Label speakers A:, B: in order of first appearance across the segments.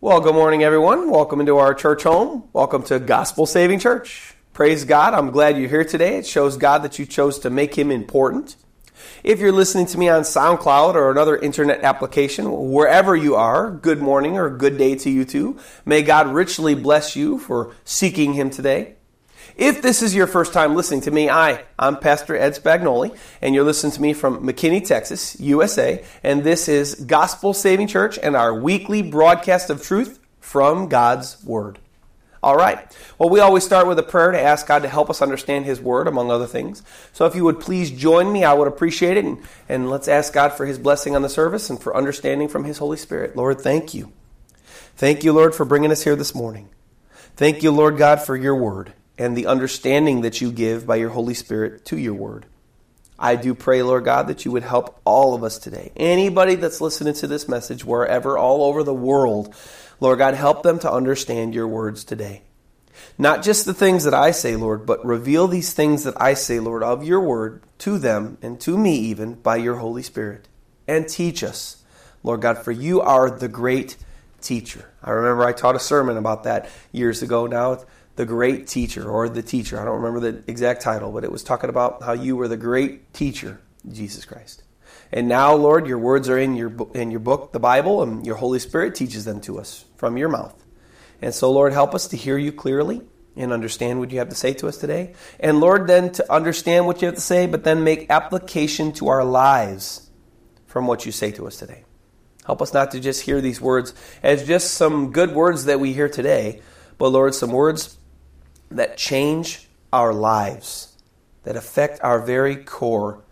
A: Well, good morning, everyone. Welcome into our church home. Welcome to Gospel Saving Church. Praise God. I'm glad you're here today. It shows God that you chose to make Him important. If you're listening to me on SoundCloud or another internet application, wherever you are, good morning or good day to you too. May God richly bless you for seeking Him today. If this is your first time listening to me, I, I'm Pastor Ed Spagnoli, and you're listening to me from McKinney, Texas, USA, and this is Gospel Saving Church and our weekly broadcast of truth from God's Word. All right. Well, we always start with a prayer to ask God to help us understand His Word, among other things. So if you would please join me, I would appreciate it. And, and let's ask God for His blessing on the service and for understanding from His Holy Spirit. Lord, thank you. Thank you, Lord, for bringing us here this morning. Thank you, Lord God, for your Word and the understanding that you give by your Holy Spirit to your word. I do pray, Lord God, that you would help all of us today. Anybody that's listening to this message, wherever, all over the world, Lord God, help them to understand your words today. Not just the things that I say, Lord, but reveal these things that I say, Lord, of your word to them and to me even by your Holy Spirit. And teach us, Lord God, for you are the great teacher. I remember I taught a sermon about that years ago now the great teacher or the teacher. I don't remember the exact title, but it was talking about how you were the great teacher, Jesus Christ. And now, Lord, your words are in your in your book, the Bible, and your Holy Spirit teaches them to us from your mouth. And so, Lord, help us to hear you clearly and understand what you have to say to us today. And Lord, then to understand what you have to say, but then make application to our lives from what you say to us today. Help us not to just hear these words as just some good words that we hear today, but Lord, some words that change our lives, that affect our very core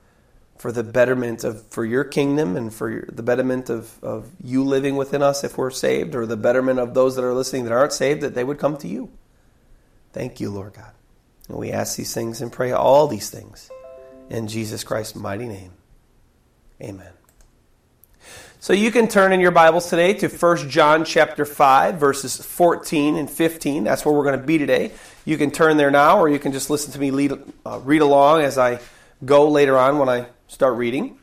A: for the betterment of for your kingdom and for your, the betterment of, of you living within us if we're saved, or the betterment of those that are listening that aren't saved, that they would come to you. Thank you, Lord God. And we ask these things and pray all these things in Jesus Christ's mighty name. Amen. So you can turn in your Bibles today to 1 John chapter 5 verses 14 and 15. That's where we're going to be today. You can turn there now or you can just listen to me lead, uh, read along as I go later on when I start reading.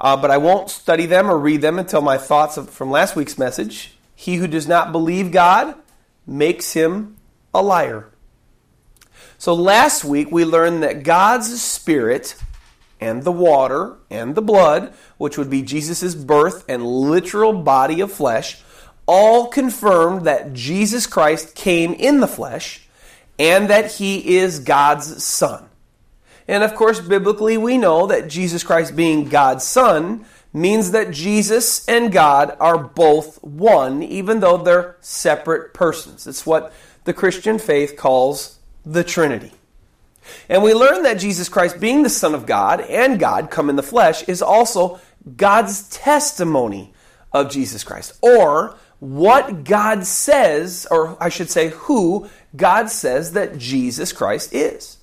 A: Uh, but I won't study them or read them until my thoughts of, from last week's message. He who does not believe God makes him a liar. So last week we learned that God's Spirit and the water and the blood, which would be Jesus' birth and literal body of flesh, all confirmed that Jesus Christ came in the flesh and that he is God's Son. And of course, biblically, we know that Jesus Christ being God's Son means that Jesus and God are both one, even though they're separate persons. It's what the Christian faith calls the Trinity. And we learn that Jesus Christ, being the Son of God and God come in the flesh, is also God's testimony of Jesus Christ, or what God says, or I should say, who God says that Jesus Christ is.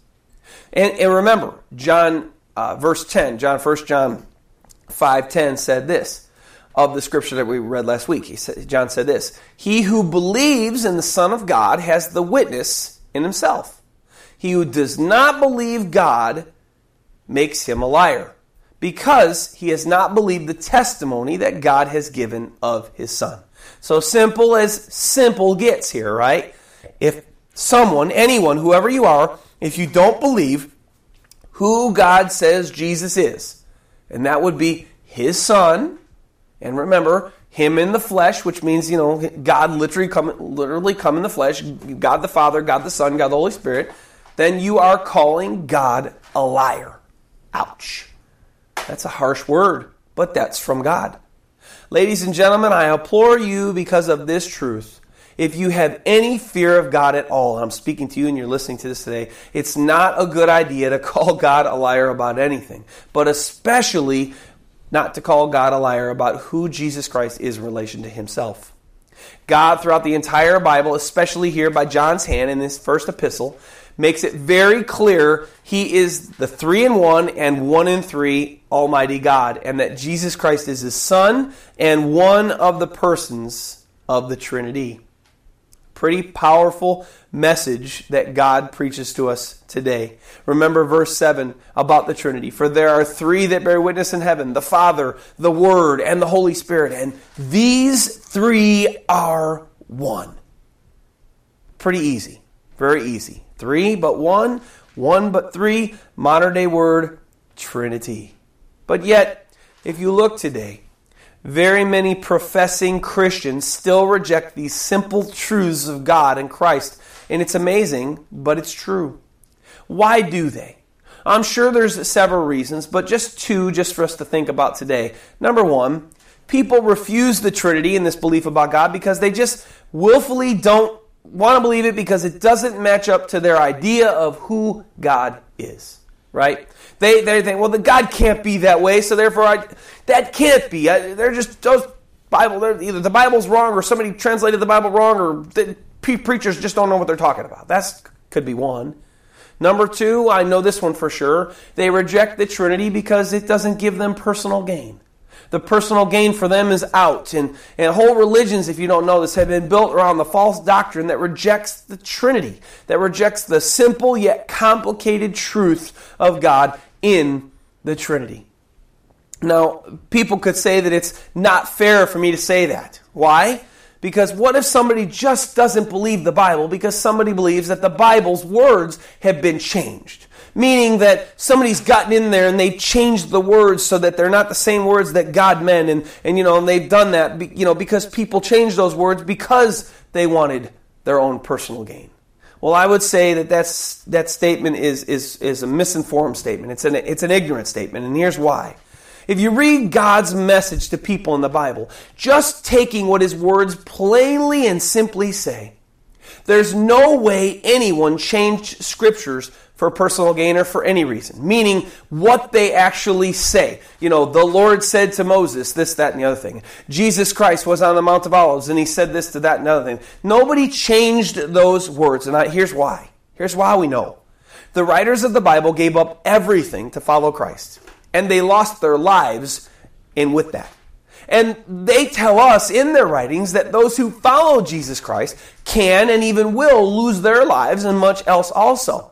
A: And, and remember, John, uh, verse 10, John, 1 John 5.10 said this of the scripture that we read last week. He said, John said this, He who believes in the Son of God has the witness in himself. He who does not believe God makes him a liar, because he has not believed the testimony that God has given of his Son. So simple as simple gets here, right? If someone, anyone, whoever you are, if you don't believe who God says Jesus is, and that would be his Son, and remember, him in the flesh, which means, you know, God literally come, literally come in the flesh, God the Father, God the Son, God the Holy Spirit, then you are calling God a liar. Ouch. That's a harsh word, but that's from God. Ladies and gentlemen, I implore you because of this truth. If you have any fear of God at all, I'm speaking to you and you're listening to this today, it's not a good idea to call God a liar about anything, but especially not to call God a liar about who Jesus Christ is in relation to himself. God, throughout the entire Bible, especially here by John's hand in this first epistle, makes it very clear he is the three in one and one in three Almighty God, and that Jesus Christ is his Son and one of the persons of the Trinity. Pretty powerful message that God preaches to us today. Remember verse 7 about the Trinity. For there are three that bear witness in heaven the Father, the Word, and the Holy Spirit. And these three are one. Pretty easy. Very easy. Three but one, one but three. Modern day word, Trinity. But yet, if you look today, very many professing Christians still reject these simple truths of God and Christ. And it's amazing, but it's true. Why do they? I'm sure there's several reasons, but just two just for us to think about today. Number one, people refuse the Trinity and this belief about God because they just willfully don't want to believe it because it doesn't match up to their idea of who God is, right? They they think, well, the God can't be that way, so therefore, I, that can't be. I, they're just those Bible. They're, either the Bible's wrong, or somebody translated the Bible wrong, or the pre- preachers just don't know what they're talking about. That's could be one. Number two, I know this one for sure. They reject the Trinity because it doesn't give them personal gain the personal gain for them is out. And, and whole religions, if you don't know this, have been built around the false doctrine that rejects the Trinity, that rejects the simple yet complicated truth of God in the Trinity. Now, people could say that it's not fair for me to say that. Why? Because what if somebody just doesn't believe the Bible because somebody believes that the Bible's words have been changed? Meaning that somebody's gotten in there and they changed the words so that they're not the same words that God meant, and, and you know, and they've done that, you know, because people changed those words because they wanted their own personal gain. Well, I would say that that's, that statement is, is, is a misinformed statement. It's an, it's an ignorant statement, and here's why. If you read God's message to people in the Bible, just taking what his words plainly and simply say, there's no way anyone changed scriptures for personal gain or for any reason, meaning what they actually say. You know, the Lord said to Moses this, that, and the other thing. Jesus Christ was on the Mount of Olives and he said this to that and other thing. Nobody changed those words, and I, here's why. Here's why we know. The writers of the Bible gave up everything to follow Christ, and they lost their lives in with that. And they tell us in their writings that those who follow Jesus Christ can and even will lose their lives and much else also.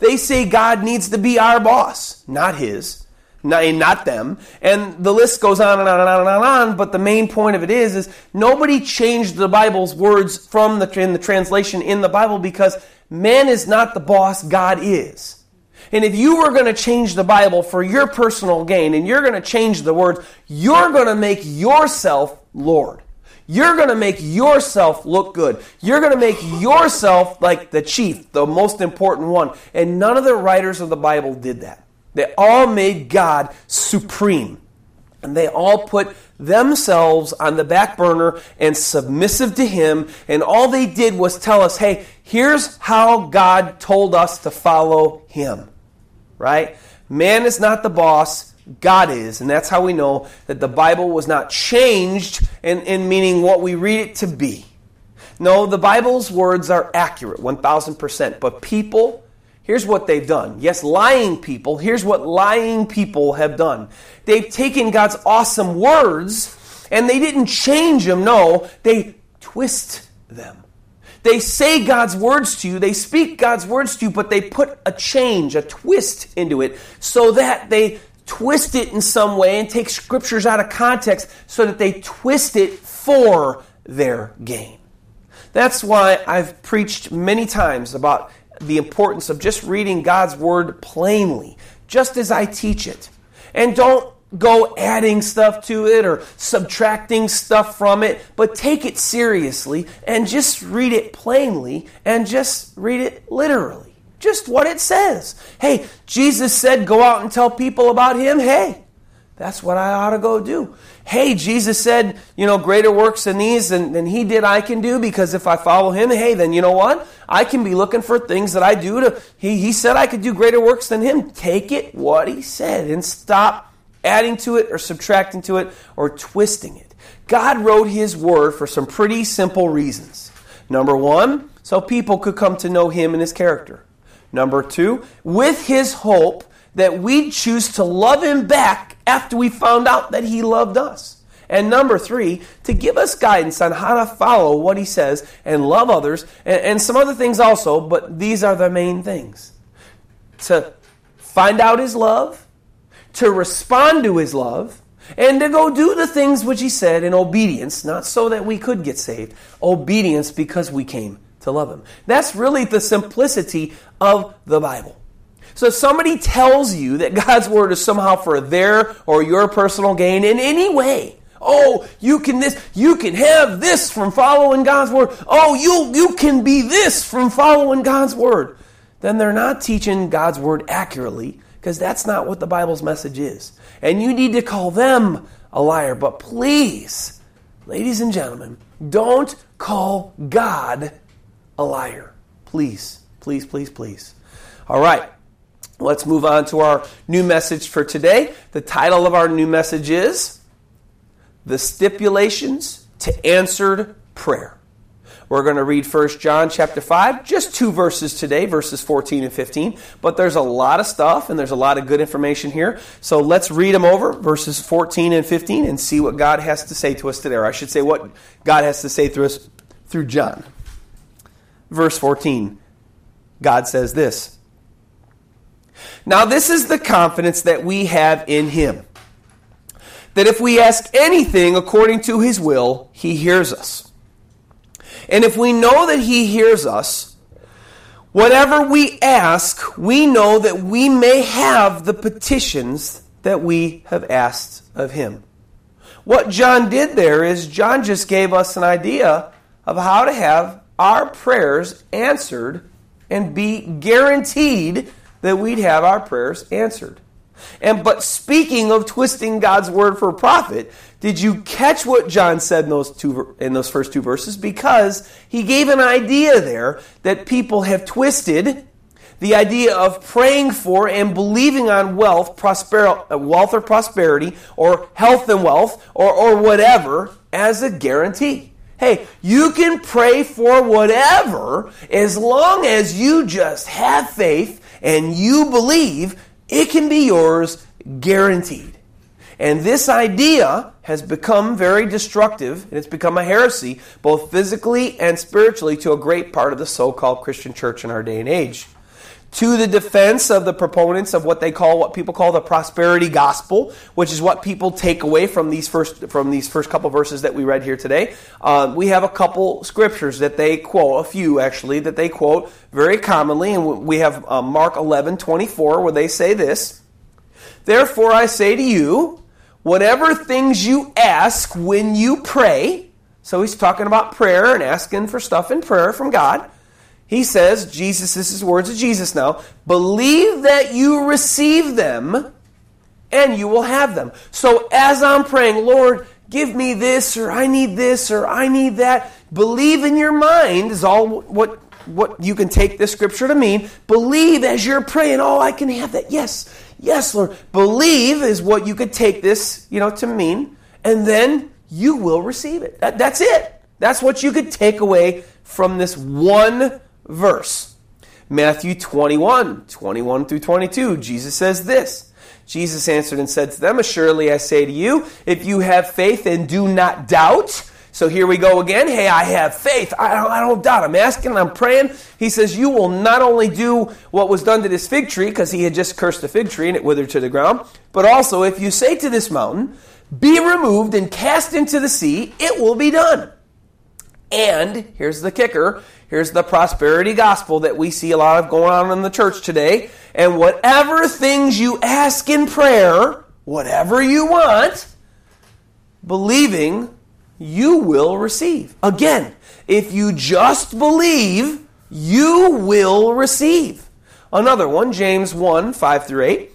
A: They say God needs to be our boss, not his, not, not them. And the list goes on and on and on and on. But the main point of it is, is nobody changed the Bible's words from the, in the translation in the Bible because man is not the boss, God is. And if you were going to change the Bible for your personal gain and you're going to change the words, you're going to make yourself Lord. You're going to make yourself look good. You're going to make yourself like the chief, the most important one. And none of the writers of the Bible did that. They all made God supreme. And they all put themselves on the back burner and submissive to Him. And all they did was tell us, hey, here's how God told us to follow Him. Right? Man is not the boss. God is. And that's how we know that the Bible was not changed in, in meaning what we read it to be. No, the Bible's words are accurate, 1000%. But people, here's what they've done. Yes, lying people, here's what lying people have done. They've taken God's awesome words and they didn't change them. No, they twist them. They say God's words to you, they speak God's words to you, but they put a change, a twist into it so that they twist it in some way and take scriptures out of context so that they twist it for their gain. That's why I've preached many times about the importance of just reading God's word plainly, just as I teach it. And don't go adding stuff to it or subtracting stuff from it, but take it seriously and just read it plainly and just read it literally just what it says. Hey, Jesus said, go out and tell people about him. Hey, that's what I ought to go do. Hey, Jesus said, you know, greater works than these than, than he did I can do because if I follow him, hey, then you know what? I can be looking for things that I do to, he, he said I could do greater works than him. Take it what he said and stop adding to it or subtracting to it or twisting it. God wrote his word for some pretty simple reasons. Number one, so people could come to know him and his character. Number two, with his hope that we'd choose to love him back after we found out that he loved us. And number three, to give us guidance on how to follow what he says and love others and, and some other things also, but these are the main things. To find out his love, to respond to his love, and to go do the things which he said in obedience, not so that we could get saved, obedience because we came to love him. That's really the simplicity of the Bible. So if somebody tells you that God's word is somehow for their or your personal gain in any way, oh, you can this, you can have this from following God's word. Oh, you you can be this from following God's word. Then they're not teaching God's word accurately because that's not what the Bible's message is. And you need to call them a liar. But please, ladies and gentlemen, don't call God a liar. Please, please, please, please. All right. Let's move on to our new message for today. The title of our new message is The Stipulations to Answered Prayer. We're going to read 1 John chapter 5, just two verses today, verses 14 and 15. But there's a lot of stuff and there's a lot of good information here. So let's read them over, verses 14 and 15, and see what God has to say to us today. Or I should say what God has to say through us through John. Verse 14. God says this. Now, this is the confidence that we have in Him that if we ask anything according to His will, He hears us. And if we know that He hears us, whatever we ask, we know that we may have the petitions that we have asked of Him. What John did there is John just gave us an idea of how to have our prayers answered and be guaranteed that we'd have our prayers answered. And but speaking of twisting God's word for profit, did you catch what John said in those two in those first two verses? Because he gave an idea there that people have twisted the idea of praying for and believing on wealth, prosper, wealth or prosperity, or health and wealth, or, or whatever as a guarantee. Hey, you can pray for whatever as long as you just have faith and you believe, it can be yours guaranteed. And this idea has become very destructive, and it's become a heresy, both physically and spiritually, to a great part of the so called Christian church in our day and age to the defense of the proponents of what they call what people call the prosperity gospel, which is what people take away from these first from these first couple verses that we read here today. Uh, we have a couple scriptures that they quote, a few actually that they quote very commonly, and we have uh, Mark eleven twenty four where they say this: "Therefore I say to you, whatever things you ask when you pray." So he's talking about prayer and asking for stuff in prayer from God. He says, Jesus, this is words of Jesus now, believe that you receive them and you will have them. So as I'm praying, Lord, give me this, or I need this, or I need that, believe in your mind is all what, what you can take this scripture to mean. Believe as you're praying, oh, I can have that. Yes, yes, Lord. Believe is what you could take this, you know, to mean, and then you will receive it. That, that's it. That's what you could take away from this one verse. Matthew 21, 21 through 22, Jesus says this. Jesus answered and said to them, Assuredly I say to you, if you have faith and do not doubt, so here we go again. Hey, I have faith. I don't, I don't doubt. I'm asking, I'm praying. He says, You will not only do what was done to this fig tree, because he had just cursed the fig tree and it withered to the ground, but also if you say to this mountain, Be removed and cast into the sea, it will be done. And here's the kicker Here's the prosperity gospel that we see a lot of going on in the church today. And whatever things you ask in prayer, whatever you want, believing, you will receive. Again, if you just believe, you will receive. Another one, James 1 5 through 8.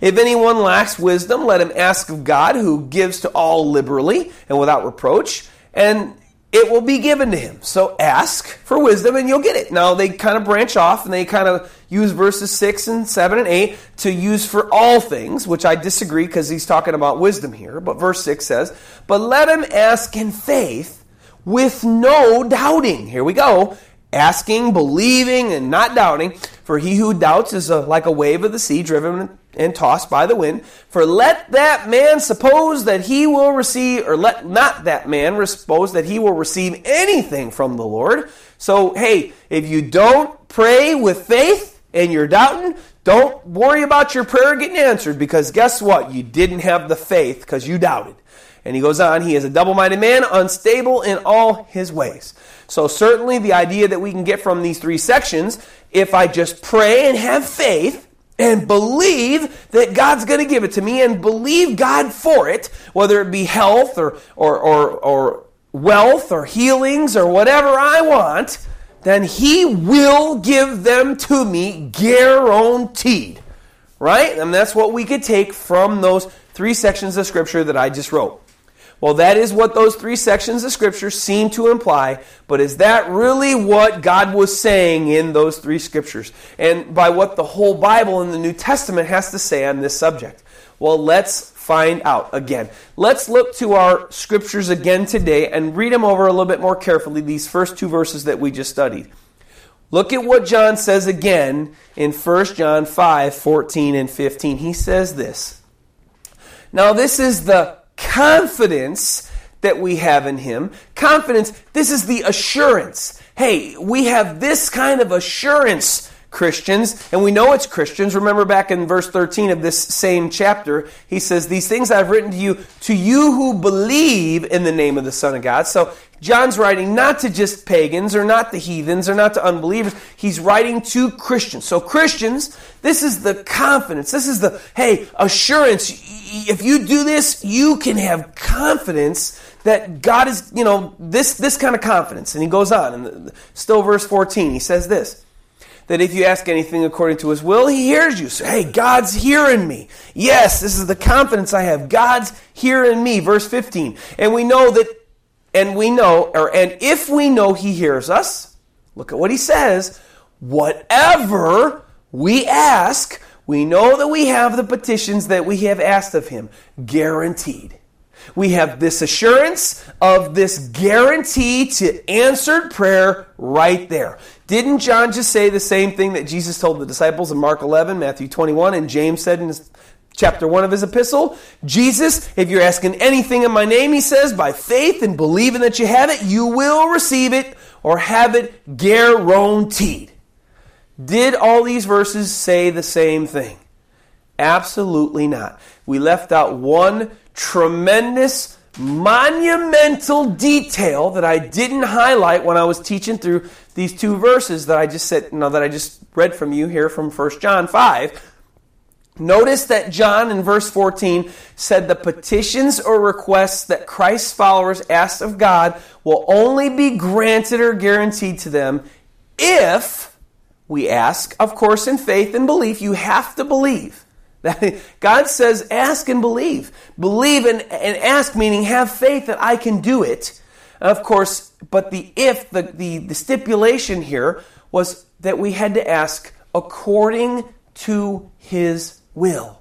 A: If anyone lacks wisdom, let him ask of God, who gives to all liberally and without reproach, and it will be given to him. So ask for wisdom and you'll get it. Now they kind of branch off and they kind of use verses 6 and 7 and 8 to use for all things, which I disagree because he's talking about wisdom here. But verse 6 says, But let him ask in faith with no doubting. Here we go. Asking, believing, and not doubting. For he who doubts is a, like a wave of the sea driven and tossed by the wind. For let that man suppose that he will receive, or let not that man suppose that he will receive anything from the Lord. So, hey, if you don't pray with faith and you're doubting, don't worry about your prayer getting answered because guess what? You didn't have the faith because you doubted. And he goes on, he is a double minded man, unstable in all his ways. So, certainly, the idea that we can get from these three sections, if I just pray and have faith, and believe that God's going to give it to me and believe God for it, whether it be health or, or, or, or wealth or healings or whatever I want, then He will give them to me guaranteed. Right? And that's what we could take from those three sections of Scripture that I just wrote. Well, that is what those three sections of Scripture seem to imply, but is that really what God was saying in those three Scriptures? And by what the whole Bible and the New Testament has to say on this subject? Well, let's find out again. Let's look to our Scriptures again today and read them over a little bit more carefully, these first two verses that we just studied. Look at what John says again in 1 John 5 14 and 15. He says this. Now, this is the confidence that we have in Him. Confidence, this is the assurance. Hey, we have this kind of assurance, Christians, and we know it's Christians. Remember back in verse 13 of this same chapter, he says, These things I've written to you, to you who believe in the name of the Son of God. So John's writing not to just pagans or not the heathens or not to unbelievers. He's writing to Christians. So, Christians, this is the confidence. This is the, hey, assurance. If you do this, you can have confidence that God is, you know, this, this kind of confidence. And he goes on. And still, verse 14, he says this that if you ask anything according to his will, he hears you. So, hey, God's hearing me. Yes, this is the confidence I have. God's hearing me. Verse 15. And we know that and we know, or and if we know he hears us, look at what he says, whatever we ask, we know that we have the petitions that we have asked of him, guaranteed. We have this assurance of this guarantee to answered prayer right there. Didn't John just say the same thing that Jesus told the disciples in Mark 11, Matthew 21, and James said in his chapter 1 of his epistle. Jesus, if you're asking anything in my name, he says, by faith and believing that you have it, you will receive it or have it guaranteed. Did all these verses say the same thing? Absolutely not. We left out one tremendous, monumental detail that I didn't highlight when I was teaching through these two verses that I just said, you know, that I just read from you here from 1 John 5 Notice that John in verse 14 said the petitions or requests that Christ's followers ask of God will only be granted or guaranteed to them if we ask, of course, in faith and belief. You have to believe. God says, ask and believe. Believe and, and ask, meaning have faith that I can do it. Of course, but the if, the, the, the stipulation here was that we had to ask according to his will.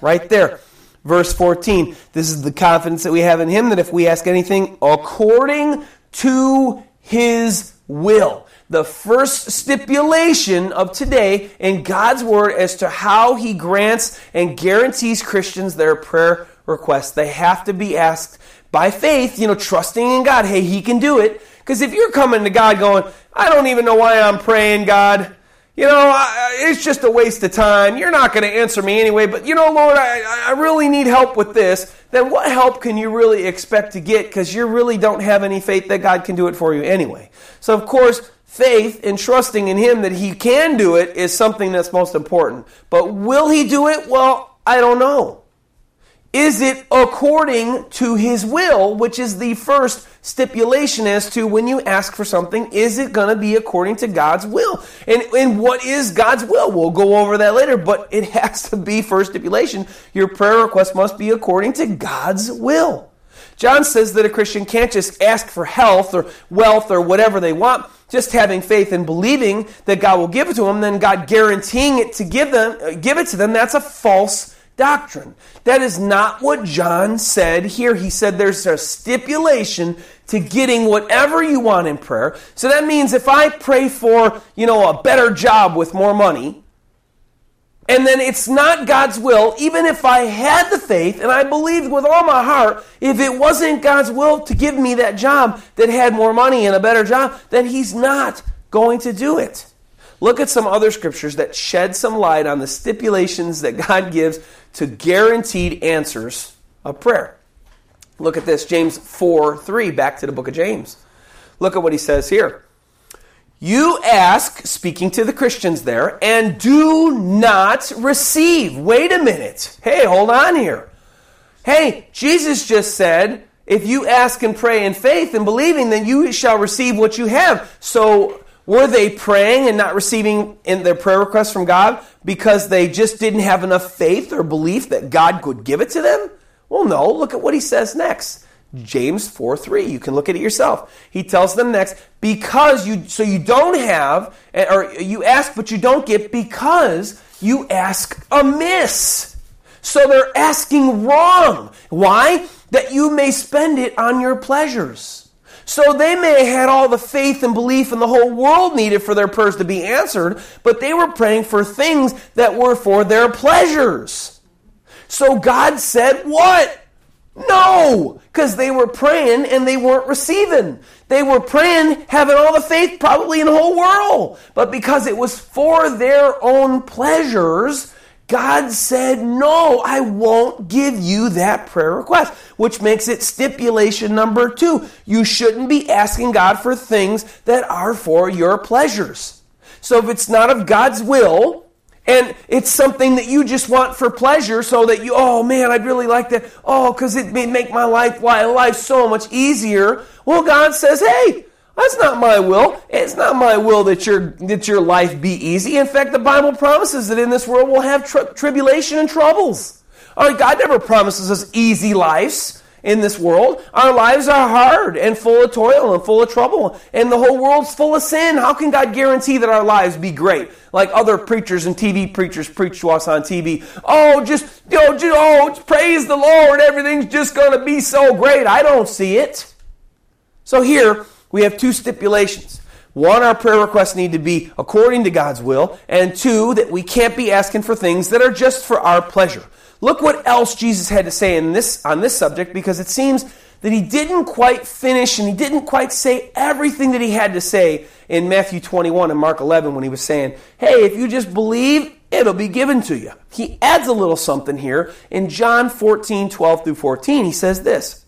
A: Right there. Verse 14. This is the confidence that we have in Him that if we ask anything according to His will. The first stipulation of today in God's Word as to how He grants and guarantees Christians their prayer requests. They have to be asked by faith, you know, trusting in God. Hey, He can do it. Because if you're coming to God going, I don't even know why I'm praying, God, you know, I, it's just a waste of time. You're not going to answer me anyway, but you know, Lord, I, I really need help with this. Then what help can you really expect to get because you really don't have any faith that God can do it for you anyway? So, of course, faith and trusting in Him that He can do it is something that's most important. But will He do it? Well, I don't know. Is it according to his will, which is the first stipulation as to when you ask for something, is it going to be according to God's will? And, and what is God's will? We'll go over that later, but it has to be first stipulation. Your prayer request must be according to God's will. John says that a Christian can't just ask for health or wealth or whatever they want, just having faith and believing that God will give it to them, then God guaranteeing it to give them, uh, give it to them. That's a false doctrine. That is not what John said here. He said there's a stipulation to getting whatever you want in prayer. So that means if I pray for, you know, a better job with more money, and then it's not God's will, even if I had the faith and I believed with all my heart, if it wasn't God's will to give me that job that had more money and a better job, then He's not going to do it. Look at some other scriptures that shed some light on the stipulations that God gives to guaranteed answers of prayer. Look at this, James 4 3, back to the book of James. Look at what he says here. You ask, speaking to the Christians there, and do not receive. Wait a minute. Hey, hold on here. Hey, Jesus just said, if you ask and pray in faith and believing, then you shall receive what you have. So, were they praying and not receiving in their prayer requests from God because they just didn't have enough faith or belief that God could give it to them? Well, no. Look at what he says next. James 4 3. You can look at it yourself. He tells them next, because you, so you don't have, or you ask but you don't get because you ask amiss. So they're asking wrong. Why? That you may spend it on your pleasures. So they may have had all the faith and belief in the whole world needed for their prayers to be answered, but they were praying for things that were for their pleasures. So God said, What? No, because they were praying and they weren't receiving. They were praying, having all the faith probably in the whole world. But because it was for their own pleasures, God said, No, I won't give you that prayer request, which makes it stipulation number two. You shouldn't be asking God for things that are for your pleasures. So if it's not of God's will, and it's something that you just want for pleasure so that you oh man i'd really like that. Oh because it may make my life my life so much easier. Well god says hey that's not my will. It's not my will that your that your life be easy. In fact the bible promises that in this world we'll have tri- tribulation and troubles. All right god never promises us easy lives in this world. Our lives are hard and full of toil and full of trouble, and the whole world's full of sin. How can God guarantee that our lives be great? Like other preachers and TV preachers preach to us on TV. Oh, just, you just, oh, praise the Lord. Everything's just going to be so great. I don't see it. So here we have two stipulations. One, our prayer requests need to be according to God's will, and two, that we can't be asking for things that are just for our pleasure. Look what else Jesus had to say in this, on this subject because it seems that he didn't quite finish and he didn't quite say everything that he had to say in Matthew 21 and Mark 11 when he was saying, Hey, if you just believe, it'll be given to you. He adds a little something here in John 14, 12 through 14. He says this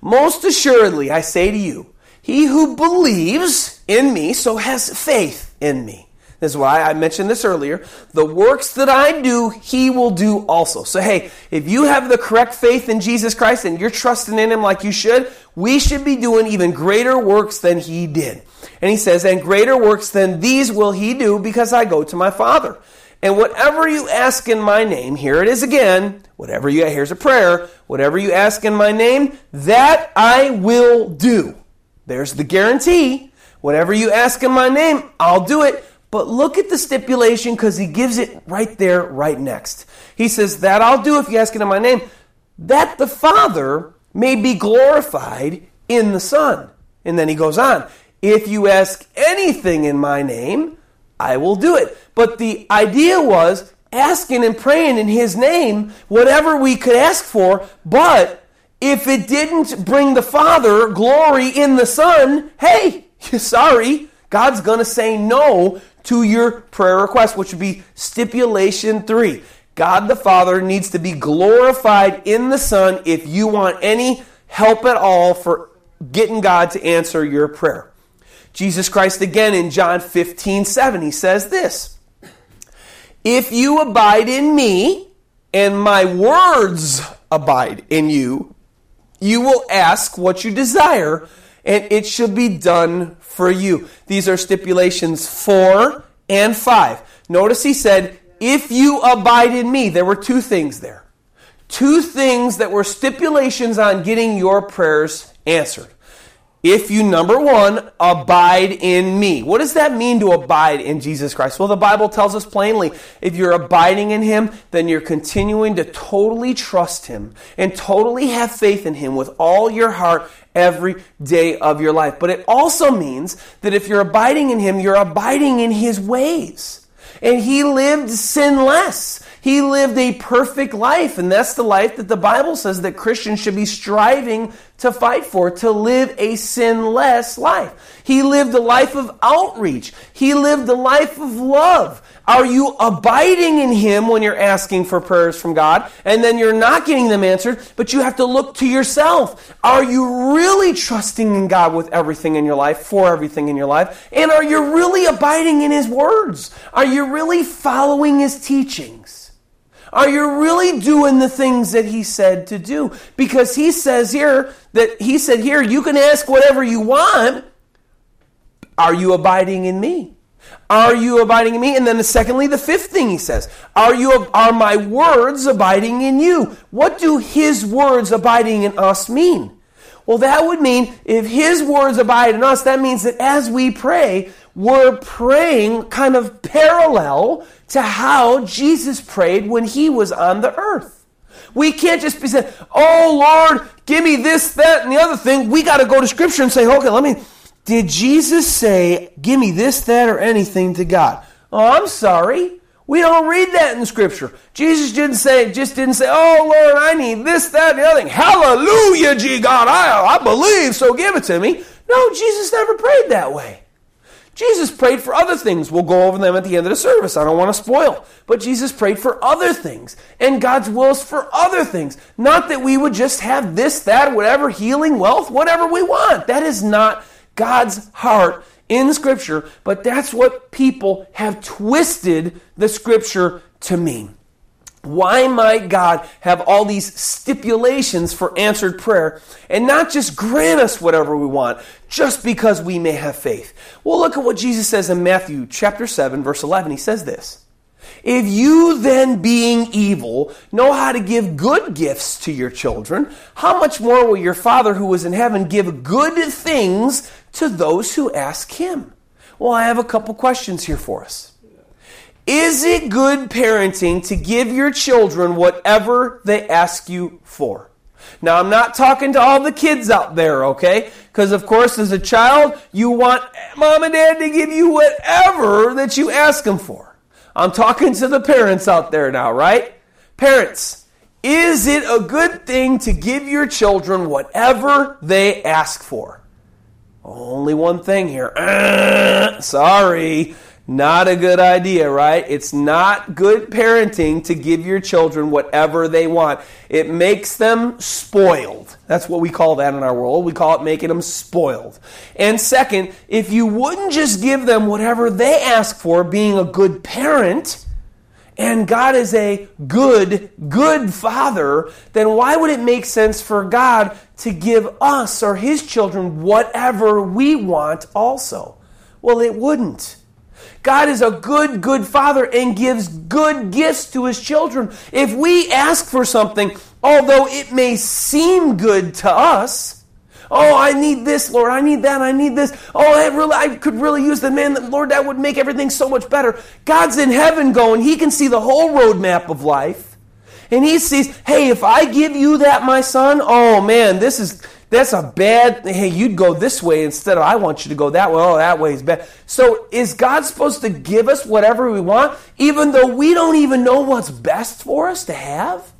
A: Most assuredly, I say to you, he who believes in me, so has faith in me. This is why I mentioned this earlier. The works that I do, he will do also. So, hey, if you have the correct faith in Jesus Christ and you're trusting in him like you should, we should be doing even greater works than he did. And he says, and greater works than these will he do because I go to my Father. And whatever you ask in my name, here it is again. Whatever you, here's a prayer. Whatever you ask in my name, that I will do. There's the guarantee. Whatever you ask in my name, I'll do it. But look at the stipulation because he gives it right there, right next. He says, That I'll do if you ask it in my name, that the Father may be glorified in the Son. And then he goes on, If you ask anything in my name, I will do it. But the idea was asking and praying in his name whatever we could ask for, but if it didn't bring the Father glory in the Son, hey, sorry, God's going to say no to your prayer request, which would be stipulation three. God the Father needs to be glorified in the Son if you want any help at all for getting God to answer your prayer. Jesus Christ again in John 15, 7, he says this If you abide in me and my words abide in you, you will ask what you desire, and it should be done for you. These are stipulations 4 and 5. Notice he said, If you abide in me. There were two things there. Two things that were stipulations on getting your prayers answered. If you, number one, abide in me. What does that mean to abide in Jesus Christ? Well, the Bible tells us plainly if you're abiding in Him, then you're continuing to totally trust Him and totally have faith in Him with all your heart every day of your life. But it also means that if you're abiding in Him, you're abiding in His ways. and he lived sinless. He lived a perfect life, and that's the life that the Bible says that Christians should be striving to fight for, to live a sinless life. He lived a life of outreach. He lived a life of love. Are you abiding in Him when you're asking for prayers from God and then you're not getting them answered, but you have to look to yourself? Are you really trusting in God with everything in your life, for everything in your life? And are you really abiding in His words? Are you really following His teachings? Are you really doing the things that he said to do? Because he says here that he said here, you can ask whatever you want. Are you abiding in me? Are you abiding in me? And then secondly, the fifth thing he says, are you are my words abiding in you? What do his words abiding in us mean? Well, that would mean if his words abide in us, that means that as we pray, we're praying kind of parallel to how Jesus prayed when he was on the earth. We can't just be saying, oh Lord, give me this, that, and the other thing. We got to go to Scripture and say, okay, let me. Did Jesus say, give me this, that, or anything to God? Oh, I'm sorry. We don't read that in Scripture. Jesus didn't say, just didn't say, oh Lord, I need this, that, and the other thing. Hallelujah, gee God, I, I believe, so give it to me. No, Jesus never prayed that way. Jesus prayed for other things. We'll go over them at the end of the service. I don't want to spoil. But Jesus prayed for other things. And God's will is for other things. Not that we would just have this, that, whatever, healing, wealth, whatever we want. That is not God's heart in Scripture. But that's what people have twisted the Scripture to mean. Why might God have all these stipulations for answered prayer and not just grant us whatever we want just because we may have faith? Well, look at what Jesus says in Matthew chapter 7 verse 11. He says this. If you then being evil know how to give good gifts to your children, how much more will your Father who is in heaven give good things to those who ask him? Well, I have a couple questions here for us. Is it good parenting to give your children whatever they ask you for? Now, I'm not talking to all the kids out there, okay? Because, of course, as a child, you want mom and dad to give you whatever that you ask them for. I'm talking to the parents out there now, right? Parents, is it a good thing to give your children whatever they ask for? Only one thing here. Uh, sorry. Not a good idea, right? It's not good parenting to give your children whatever they want. It makes them spoiled. That's what we call that in our world. We call it making them spoiled. And second, if you wouldn't just give them whatever they ask for, being a good parent, and God is a good, good father, then why would it make sense for God to give us or his children whatever we want also? Well, it wouldn't. God is a good, good father and gives good gifts to his children. If we ask for something, although it may seem good to us, oh, I need this, Lord, I need that, I need this. Oh, I really, I could really use the man that, Lord, that would make everything so much better. God's in heaven going, he can see the whole roadmap of life. And he sees, hey, if I give you that, my son, oh man, this is that's a bad hey you'd go this way instead of i want you to go that way. Oh that way is bad. So is god supposed to give us whatever we want even though we don't even know what's best for us to have?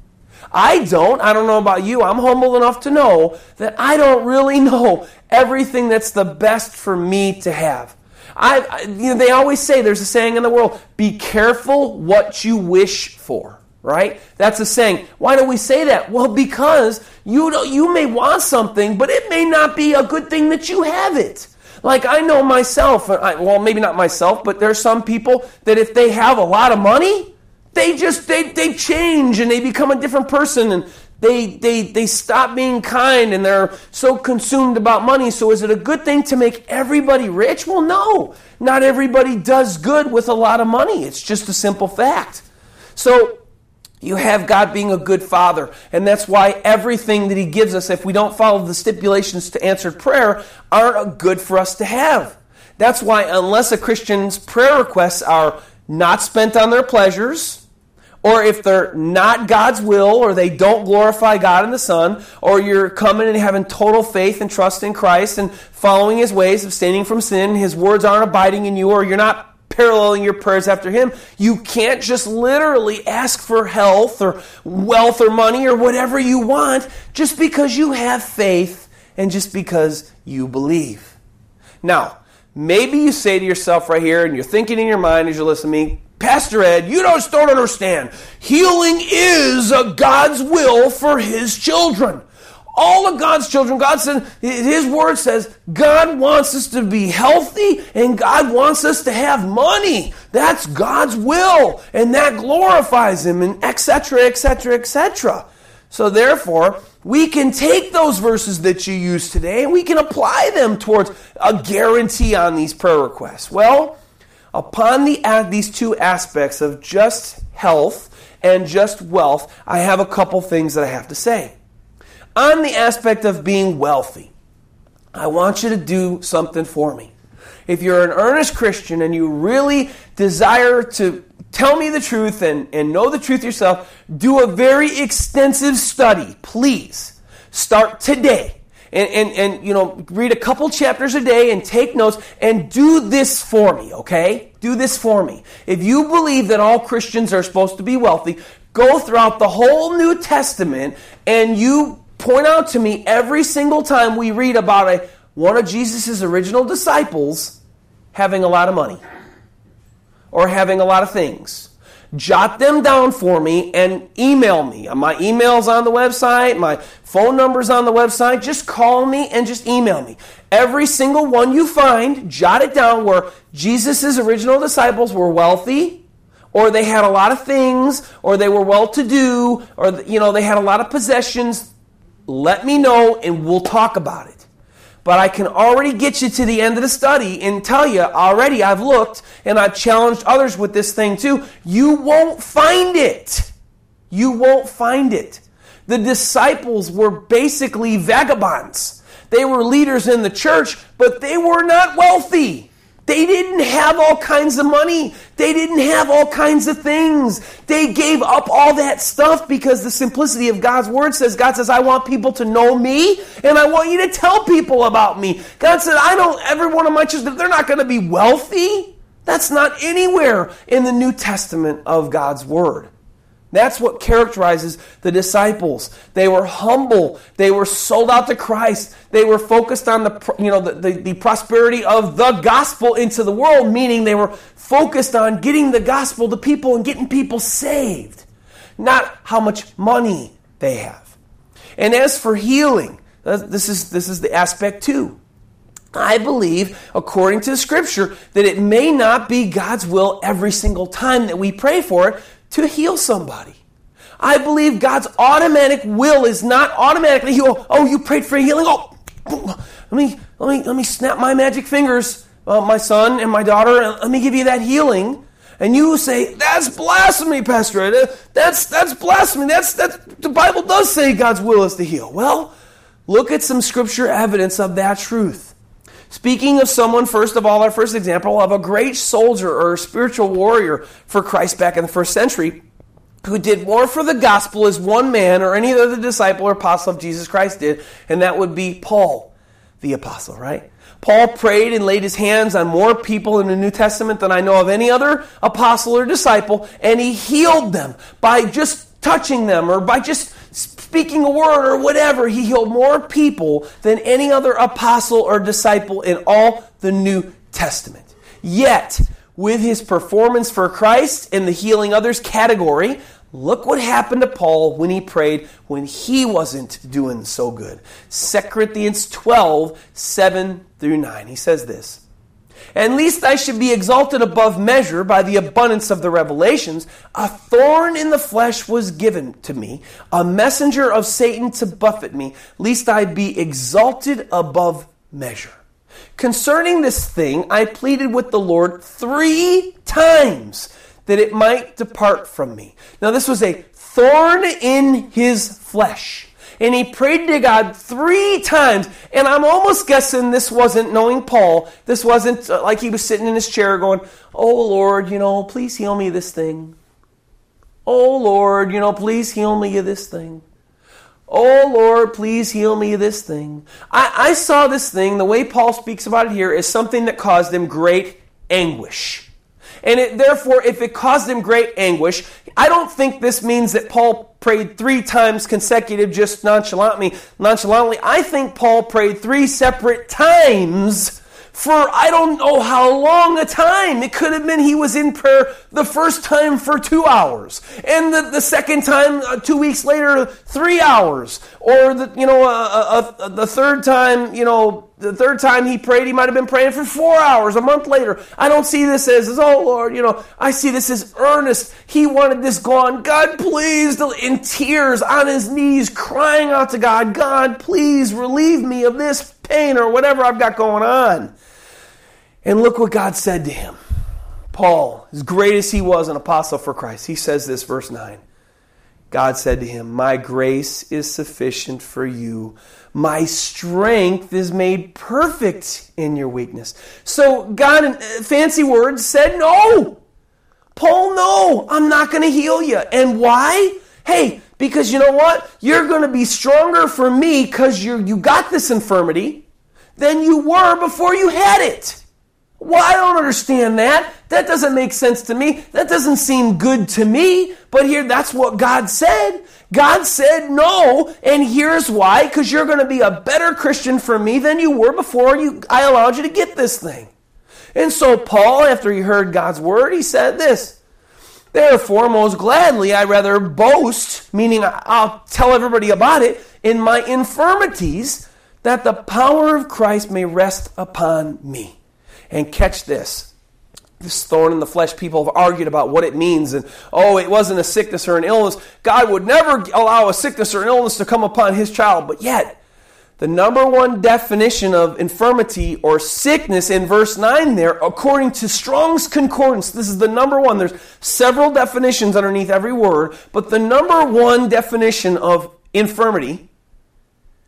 A: I don't. I don't know about you. I'm humble enough to know that i don't really know everything that's the best for me to have. I, you know, they always say there's a saying in the world be careful what you wish for right? That's a saying. Why do we say that? Well, because you you may want something, but it may not be a good thing that you have it. Like I know myself, I, well, maybe not myself, but there's some people that if they have a lot of money, they just they they change and they become a different person and they they they stop being kind and they're so consumed about money. So is it a good thing to make everybody rich? Well, no. Not everybody does good with a lot of money. It's just a simple fact. So you have God being a good father. And that's why everything that He gives us, if we don't follow the stipulations to answered prayer, aren't good for us to have. That's why, unless a Christian's prayer requests are not spent on their pleasures, or if they're not God's will, or they don't glorify God and the Son, or you're coming and having total faith and trust in Christ and following His ways, abstaining from sin, His words aren't abiding in you, or you're not paralleling your prayers after Him. You can't just literally ask for health or wealth or money or whatever you want just because you have faith and just because you believe. Now, maybe you say to yourself right here, and you're thinking in your mind as you're listening to me, Pastor Ed, you just don't understand. Healing is God's will for His children all of God's children, God said, His word says, God wants us to be healthy and God wants us to have money. That's God's will and that glorifies Him and etc., etc., etc. So therefore, we can take those verses that you use today and we can apply them towards a guarantee on these prayer requests. Well, upon the, these two aspects of just health and just wealth, I have a couple things that I have to say on the aspect of being wealthy, I want you to do something for me. If you're an earnest Christian and you really desire to tell me the truth and, and know the truth yourself, do a very extensive study, please. Start today. And, and, and, you know, read a couple chapters a day and take notes and do this for me, okay? Do this for me. If you believe that all Christians are supposed to be wealthy, go throughout the whole New Testament and you point out to me every single time we read about a, one of Jesus' original disciples having a lot of money or having a lot of things. Jot them down for me and email me. Uh, my email's on the website, my phone number's on the website. Just call me and just email me. Every single one you find, jot it down where Jesus' original disciples were wealthy, or they had a lot of things, or they were well to do, or you know, they had a lot of possessions let me know and we'll talk about it. But I can already get you to the end of the study and tell you already I've looked and I've challenged others with this thing too. You won't find it. You won't find it. The disciples were basically vagabonds. They were leaders in the church, but they were not wealthy. They didn't have all kinds of money. They didn't have all kinds of things. They gave up all that stuff because the simplicity of God's word says, God says, I want people to know me and I want you to tell people about me. God said, I don't, every one of my children, they're not going to be wealthy. That's not anywhere in the New Testament of God's word. That's what characterizes the disciples. They were humble. They were sold out to Christ. They were focused on the, you know, the, the, the, prosperity of the gospel into the world, meaning they were focused on getting the gospel to people and getting people saved, not how much money they have. And as for healing, uh, this is, this is the aspect too. I believe, according to scripture, that it may not be God's will every single time that we pray for it, to heal somebody. I believe God's automatic will is not automatically heal. Oh, you prayed for healing. Oh, let me let me let me snap my magic fingers, uh, my son and my daughter, and let me give you that healing. And you say that's blasphemy, Pastor. That's that's blasphemy. That's that. The Bible does say God's will is to heal. Well, look at some scripture evidence of that truth. Speaking of someone, first of all, our first example of a great soldier or spiritual warrior for Christ back in the first century who did more for the gospel as one man or any other disciple or apostle of Jesus Christ did, and that would be Paul, the apostle, right? Paul prayed and laid his hands on more people in the New Testament than I know of any other apostle or disciple, and he healed them by just touching them or by just speaking a word or whatever, he healed more people than any other apostle or disciple in all the New Testament. Yet, with his performance for Christ in the healing others category, look what happened to Paul when he prayed when he wasn't doing so good. 2 Corinthians 12, 7 through 9. He says this. And least I should be exalted above measure by the abundance of the revelations, a thorn in the flesh was given to me, a messenger of Satan to buffet me, lest I be exalted above measure. Concerning this thing, I pleaded with the Lord three times that it might depart from me. Now, this was a thorn in his flesh and he prayed to God three times. And I'm almost guessing this wasn't, knowing Paul, this wasn't uh, like he was sitting in his chair going, Oh Lord, you know, please heal me this thing. Oh Lord, you know, please heal me this thing. Oh Lord, please heal me this thing. I, I saw this thing, the way Paul speaks about it here, is something that caused him great anguish. And it, therefore, if it caused him great anguish, I don't think this means that Paul prayed three times consecutive just nonchalantly. Nonchalantly, I think Paul prayed three separate times for I don't know how long a time. It could have been he was in prayer the first time for two hours, and the, the second time, uh, two weeks later, three hours, or the you know uh, uh, uh, the third time, you know the third time he prayed, he might have been praying for four hours a month later. I don't see this as, as oh Lord, you know, I see this as earnest. He wanted this gone. God, please, in tears, on his knees, crying out to God, God, please relieve me of this pain or whatever I've got going on. And look what God said to him. Paul, as great as he was an apostle for Christ, he says this, verse 9. God said to him, My grace is sufficient for you. My strength is made perfect in your weakness. So God, in uh, fancy words, said no. Paul, no, I'm not going to heal you. And why? Hey, because you know what? You're going to be stronger for me because you you got this infirmity than you were before you had it. Well, I don't understand that. That doesn't make sense to me. That doesn't seem good to me. But here, that's what God said. God said no, and here's why because you're going to be a better Christian for me than you were before you, I allowed you to get this thing. And so, Paul, after he heard God's word, he said this Therefore, most gladly, I rather boast, meaning I'll tell everybody about it, in my infirmities, that the power of Christ may rest upon me. And catch this. This thorn in the flesh, people have argued about what it means. And, oh, it wasn't a sickness or an illness. God would never allow a sickness or an illness to come upon his child. But yet, the number one definition of infirmity or sickness in verse 9 there, according to Strong's Concordance, this is the number one. There's several definitions underneath every word, but the number one definition of infirmity,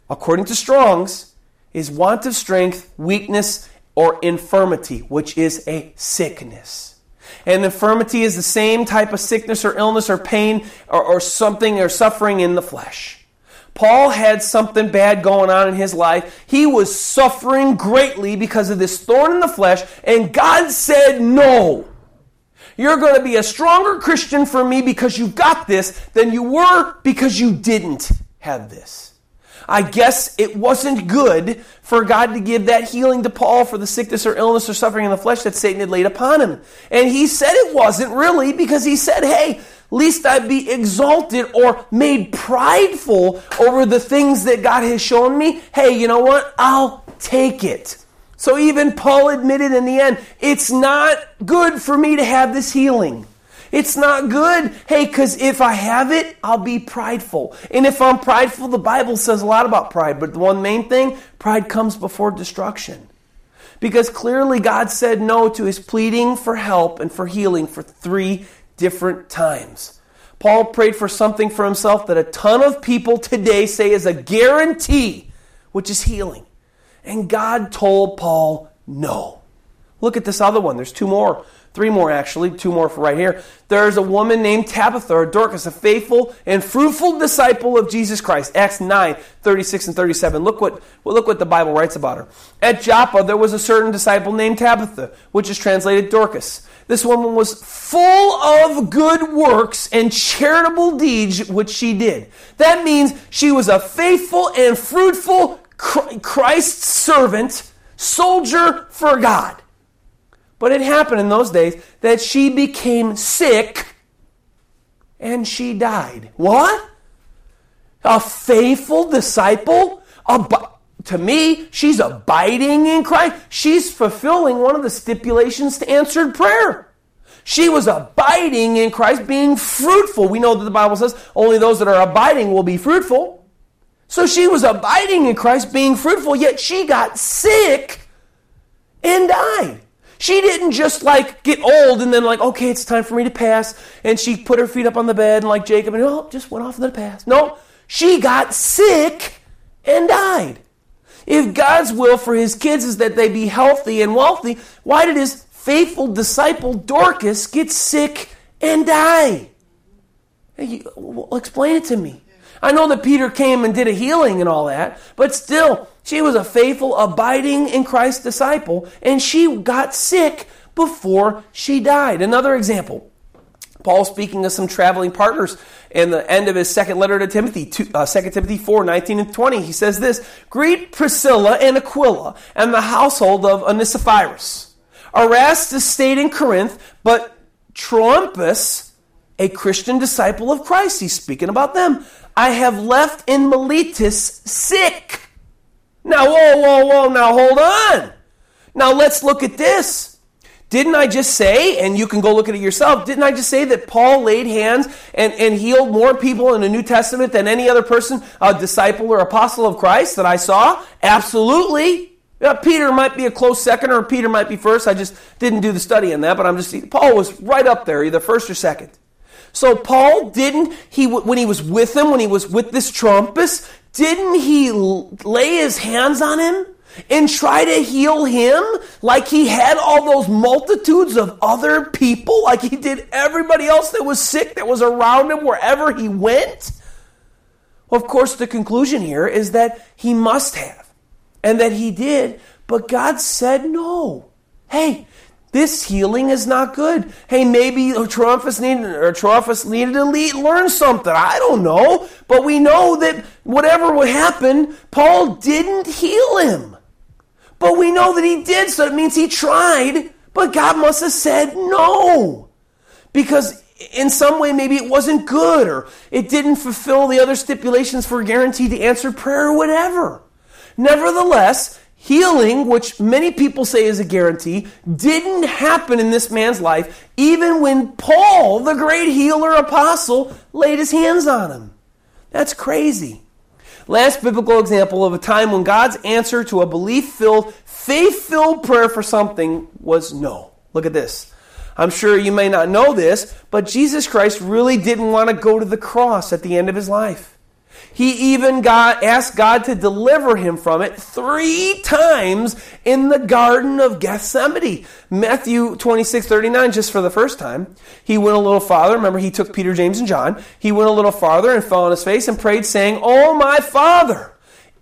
A: according to Strong's, is want of strength, weakness, or infirmity, which is a sickness. And infirmity is the same type of sickness or illness or pain or, or something or suffering in the flesh. Paul had something bad going on in his life. He was suffering greatly because of this thorn in the flesh, and God said, No. You're going to be a stronger Christian for me because you got this than you were because you didn't have this. I guess it wasn't good for God to give that healing to Paul for the sickness or illness or suffering in the flesh that Satan had laid upon him. And he said it wasn't really because he said, hey, least I be exalted or made prideful over the things that God has shown me. Hey, you know what? I'll take it. So even Paul admitted in the end, it's not good for me to have this healing. It's not good. Hey, because if I have it, I'll be prideful. And if I'm prideful, the Bible says a lot about pride. But the one main thing pride comes before destruction. Because clearly God said no to his pleading for help and for healing for three different times. Paul prayed for something for himself that a ton of people today say is a guarantee, which is healing. And God told Paul no. Look at this other one. There's two more. Three more, actually, two more for right here. There's a woman named Tabitha, or Dorcas, a faithful and fruitful disciple of Jesus Christ. Acts 9, 36 and 37. Look what, well, look what the Bible writes about her. At Joppa, there was a certain disciple named Tabitha, which is translated Dorcas. This woman was full of good works and charitable deeds, which she did. That means she was a faithful and fruitful Christ's servant, soldier for God. But it happened in those days that she became sick and she died. What? A faithful disciple? Ab- to me, she's abiding in Christ. She's fulfilling one of the stipulations to answered prayer. She was abiding in Christ, being fruitful. We know that the Bible says only those that are abiding will be fruitful. So she was abiding in Christ, being fruitful, yet she got sick and died. She didn't just like get old and then like, okay, it's time for me to pass. And she put her feet up on the bed and like Jacob and oh, just went off and then passed. No, she got sick and died. If God's will for his kids is that they be healthy and wealthy, why did his faithful disciple Dorcas get sick and die? Explain it to me. I know that Peter came and did a healing and all that, but still, she was a faithful, abiding in Christ disciple, and she got sick, before she died. Another example. Paul speaking of some traveling partners in the end of his second letter to Timothy, 2, uh, 2 Timothy 4, 19 and 20. He says this, Greet Priscilla and Aquila and the household of Onesiphorus. Erastus stayed in Corinth, but Trophimus, a Christian disciple of Christ, he's speaking about them. I have left in Miletus sick. Now, whoa, whoa, whoa, now hold on. Now let's look at this. Didn't I just say, and you can go look at it yourself, didn't I just say that Paul laid hands and, and healed more people in the New Testament than any other person, a disciple or apostle of Christ that I saw? Absolutely. Yeah, Peter might be a close second or Peter might be first. I just didn't do the study on that, but I'm just, Paul was right up there, either first or second. So Paul didn't, he, when he was with him, when he was with this Trophimus, didn't he lay his hands on him? and try to heal him like he had all those multitudes of other people, like he did everybody else that was sick that was around him wherever he went? Well, of course, the conclusion here is that he must have, and that he did, but God said no. Hey, this healing is not good. Hey, maybe Trophimus needed or Trophimus needed to learn something. I don't know, but we know that whatever would happen, Paul didn't heal him. But we know that he did, so it means he tried, but God must have said no. Because in some way, maybe it wasn't good or it didn't fulfill the other stipulations for guaranteed to answer prayer or whatever. Nevertheless, healing, which many people say is a guarantee, didn't happen in this man's life, even when Paul, the great healer apostle, laid his hands on him. That's crazy. Last biblical example of a time when God's answer to a belief filled, faith filled prayer for something was no. Look at this. I'm sure you may not know this, but Jesus Christ really didn't want to go to the cross at the end of his life. He even got, asked God to deliver him from it three times in the Garden of Gethsemane. Matthew 26, 39, just for the first time. He went a little farther. Remember, he took Peter, James, and John. He went a little farther and fell on his face and prayed, saying, Oh, my Father,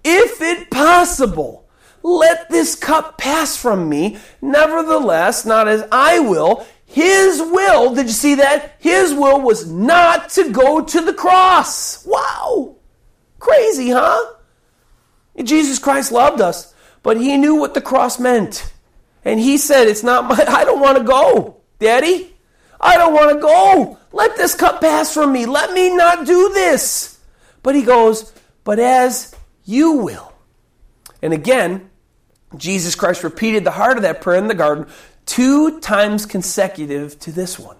A: if it possible, let this cup pass from me. Nevertheless, not as I will, his will, did you see that? His will was not to go to the cross. Wow. Crazy, huh? Jesus Christ loved us, but he knew what the cross meant. And he said, It's not my, I don't want to go, Daddy. I don't want to go. Let this cup pass from me. Let me not do this. But he goes, But as you will. And again, Jesus Christ repeated the heart of that prayer in the garden two times consecutive to this one.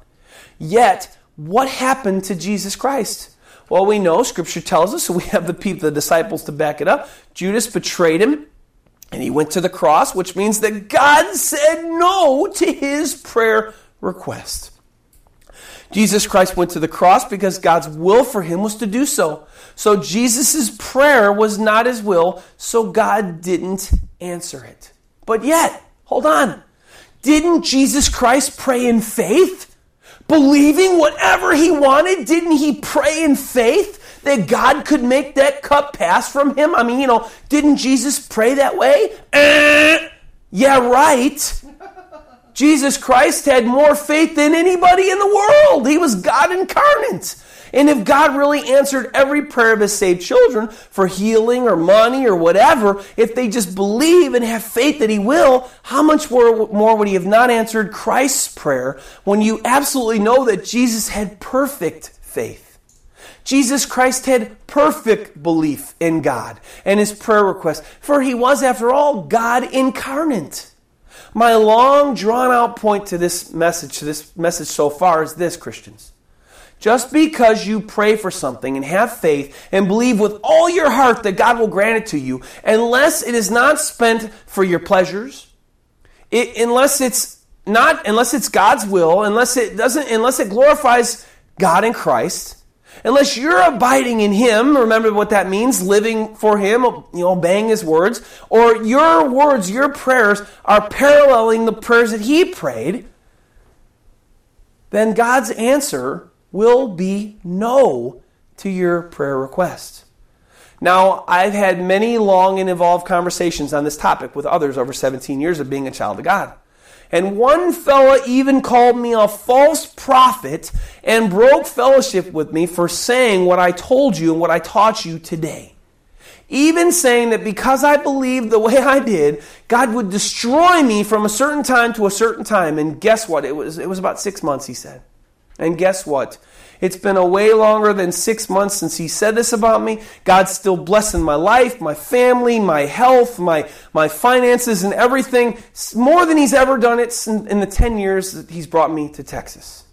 A: Yet, what happened to Jesus Christ? Well, we know Scripture tells us, so we have the people, the disciples to back it up. Judas betrayed him, and he went to the cross, which means that God said no to his prayer request. Jesus Christ went to the cross because God's will for him was to do so. So Jesus' prayer was not his will, so God didn't answer it. But yet, hold on. Didn't Jesus Christ pray in faith? Believing whatever he wanted? Didn't he pray in faith that God could make that cup pass from him? I mean, you know, didn't Jesus pray that way? Eh, yeah, right. Jesus Christ had more faith than anybody in the world. He was God incarnate. And if God really answered every prayer of his saved children for healing or money or whatever, if they just believe and have faith that he will, how much more, more would he have not answered Christ's prayer when you absolutely know that Jesus had perfect faith? Jesus Christ had perfect belief in God and his prayer request, for he was, after all, God incarnate. My long drawn out point to this message, to this message so far, is this, Christians. Just because you pray for something and have faith and believe with all your heart that God will grant it to you, unless it is not spent for your pleasures, it, unless it's not, unless it's God's will, unless it doesn't, unless it glorifies God in Christ, unless you're abiding in Him, remember what that means, living for Him, you know, obeying His words, or your words, your prayers are paralleling the prayers that He prayed, then God's answer will be no to your prayer request. Now, I've had many long and involved conversations on this topic with others over 17 years of being a child of God. And one fella even called me a false prophet and broke fellowship with me for saying what I told you and what I taught you today. Even saying that because I believed the way I did, God would destroy me from a certain time to a certain time. And guess what? It was, it was about six months, he said. And guess what? It's been a way longer than six months since he said this about me. God's still blessing my life, my family, my health, my, my finances, and everything more than he's ever done it in, the 10 years that he's brought me to Texas.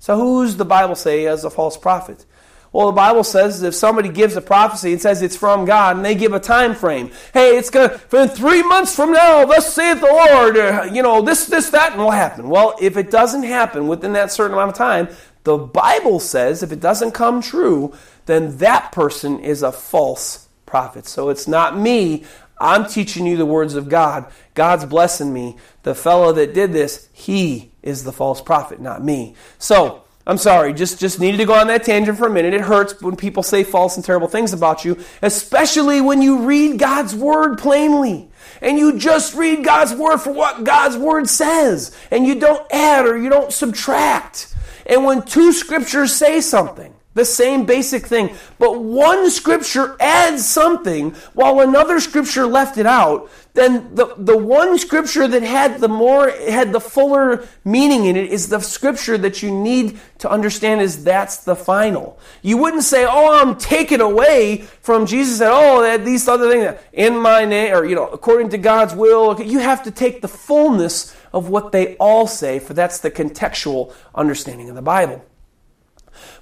A: So, who's the Bible say as a false prophet? Well, the Bible says if somebody gives a prophecy, and says it's from God, and they give a time frame. Hey, it's going to, three months from now, thus saith the Lord, uh, you know, this, this, that, and will happen. Well, if it doesn't happen within that certain amount of time, the Bible says if it doesn't come true, then that person is a false prophet. So it's not me. I'm teaching you the words of God. God's blessing me. The fellow that did this, he is the false prophet, not me. So, I'm sorry, just, just needed to go on that tangent for a minute. It hurts when people say false and terrible things about you, especially when you read God's word plainly. And you just read God's word for what God's word says. And you don't add or you don't subtract. And when two scriptures say something, the same basic thing, but one scripture adds something while another scripture left it out, then the, the one scripture that had the more had the fuller meaning in it is the scripture that you need to understand is that's the final. You wouldn't say, "Oh, I'm taken away from Jesus," and oh, that these other things in my name, or you know, according to God's will. You have to take the fullness of what they all say, for that's the contextual understanding of the Bible.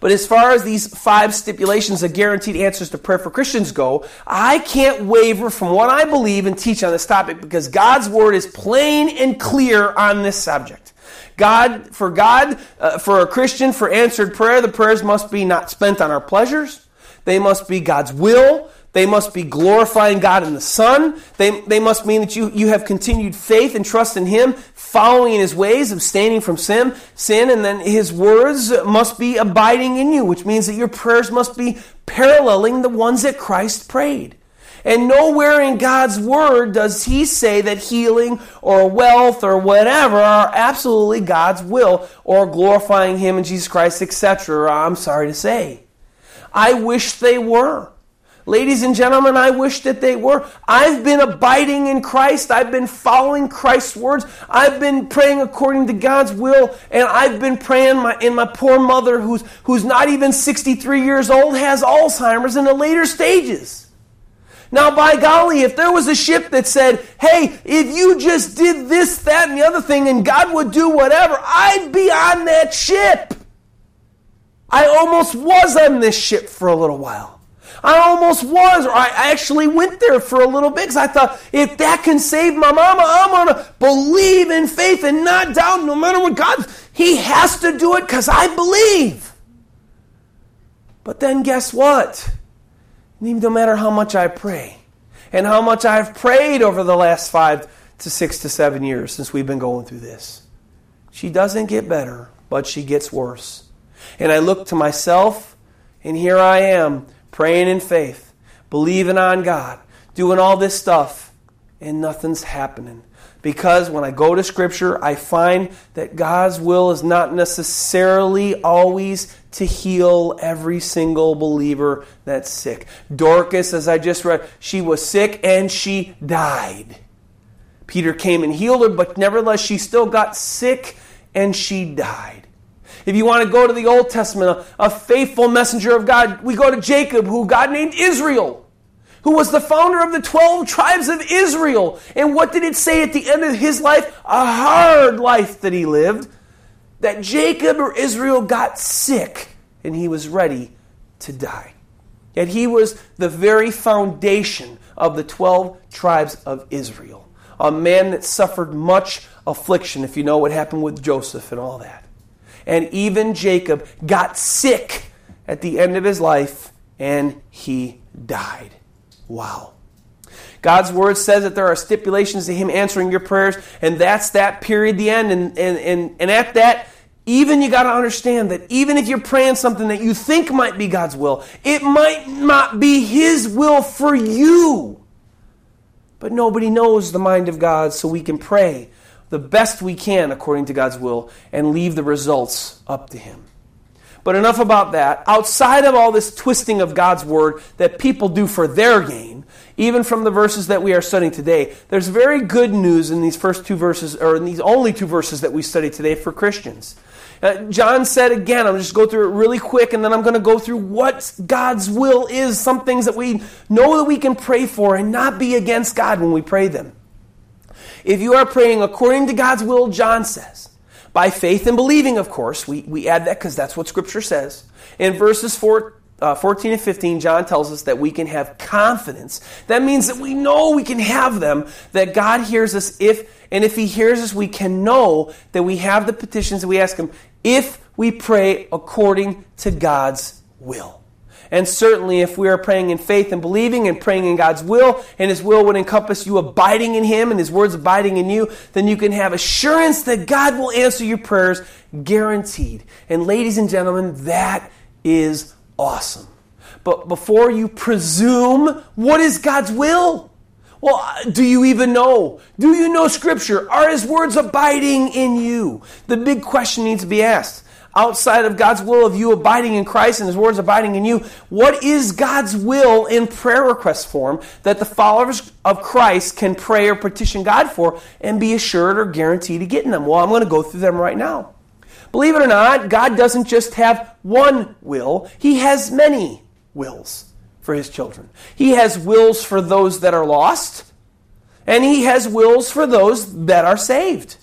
A: But as far as these five stipulations of guaranteed answers to prayer for Christians go, I can't waver from what I believe and teach on this topic because God's word is plain and clear on this subject. God, for God, uh, for a Christian, for answered prayer, the prayers must be not spent on our pleasures. They must be God's will. They must be glorifying God in the Son. They, they must mean that you, you have continued faith and trust in Him, following in His ways, abstaining from sin, sin, and then His words must be abiding in you, which means that your prayers must be paralleling the ones that Christ prayed. And nowhere in God's Word does He say that healing or wealth or whatever are absolutely God's will or glorifying Him and Jesus Christ, etc. I'm sorry to say. I wish they were. Ladies and gentlemen, I wish that they were. I've been abiding in Christ. I've been following Christ's words. I've been praying according to God's will. And I've been praying my, in my poor mother, who's, who's not even 63 years old, has Alzheimer's in the later stages. Now, by golly, if there was a ship that said, hey, if you just did this, that, and the other thing, and God would do whatever, I'd be on that ship. I almost was on this ship for a little while. I almost was, or I actually went there for a little bit because I thought, if that can save my mama, I'm going to believe in faith and not doubt no matter what God, He has to do it because I believe. But then guess what? No matter how much I pray and how much I've prayed over the last five to six to seven years since we've been going through this, she doesn't get better, but she gets worse. And I look to myself, and here I am praying in faith, believing on God, doing all this stuff, and nothing's happening. Because when I go to Scripture, I find that God's will is not necessarily always to heal every single believer that's sick. Dorcas, as I just read, she was sick and she died. Peter came and healed her, but nevertheless, she still got sick and she died. If you want to go to the Old Testament, a, a faithful messenger of God, we go to Jacob, who God named Israel, who was the founder of the 12 tribes of Israel. And what did it say at the end of his life? A hard life that he lived. That Jacob or Israel got sick and he was ready to die. Yet he was the very foundation of the 12 tribes of Israel. A man that suffered much affliction, if you know what happened with Joseph and all that. And even Jacob got sick at the end of his life and he died. Wow. God's word says that there are stipulations to him answering your prayers, and that's that period, the end. And, and, and, and at that, even you got to understand that even if you're praying something that you think might be God's will, it might not be His will for you. But nobody knows the mind of God, so we can pray the best we can according to God's will and leave the results up to Him. But enough about that. Outside of all this twisting of God's word that people do for their gain, even from the verses that we are studying today, there's very good news in these first two verses, or in these only two verses that we study today for Christians. Uh, John said again, I'm just going to go through it really quick, and then I'm going to go through what God's will is, some things that we know that we can pray for and not be against God when we pray them. If you are praying according to God's will, John says, by faith and believing, of course, we, we add that because that's what Scripture says. In verses 4, uh, 14 and 15, John tells us that we can have confidence. That means that we know we can have them, that God hears us if, and if He hears us, we can know that we have the petitions that we ask Him if we pray according to God's will. And certainly, if we are praying in faith and believing and praying in God's will, and His will would encompass you abiding in Him and His words abiding in you, then you can have assurance that God will answer your prayers guaranteed. And, ladies and gentlemen, that is awesome. But before you presume, what is God's will? Well, do you even know? Do you know Scripture? Are His words abiding in you? The big question needs to be asked outside of God's will of you abiding in Christ and His words abiding in you, what is God's will in prayer request form that the followers of Christ can pray or petition God for and be assured or guaranteed to getting them? Well, I'm going to go through them right now. Believe it or not, God doesn't just have one will, He has many wills for His children. He has wills for those that are lost, and He has wills for those that are saved.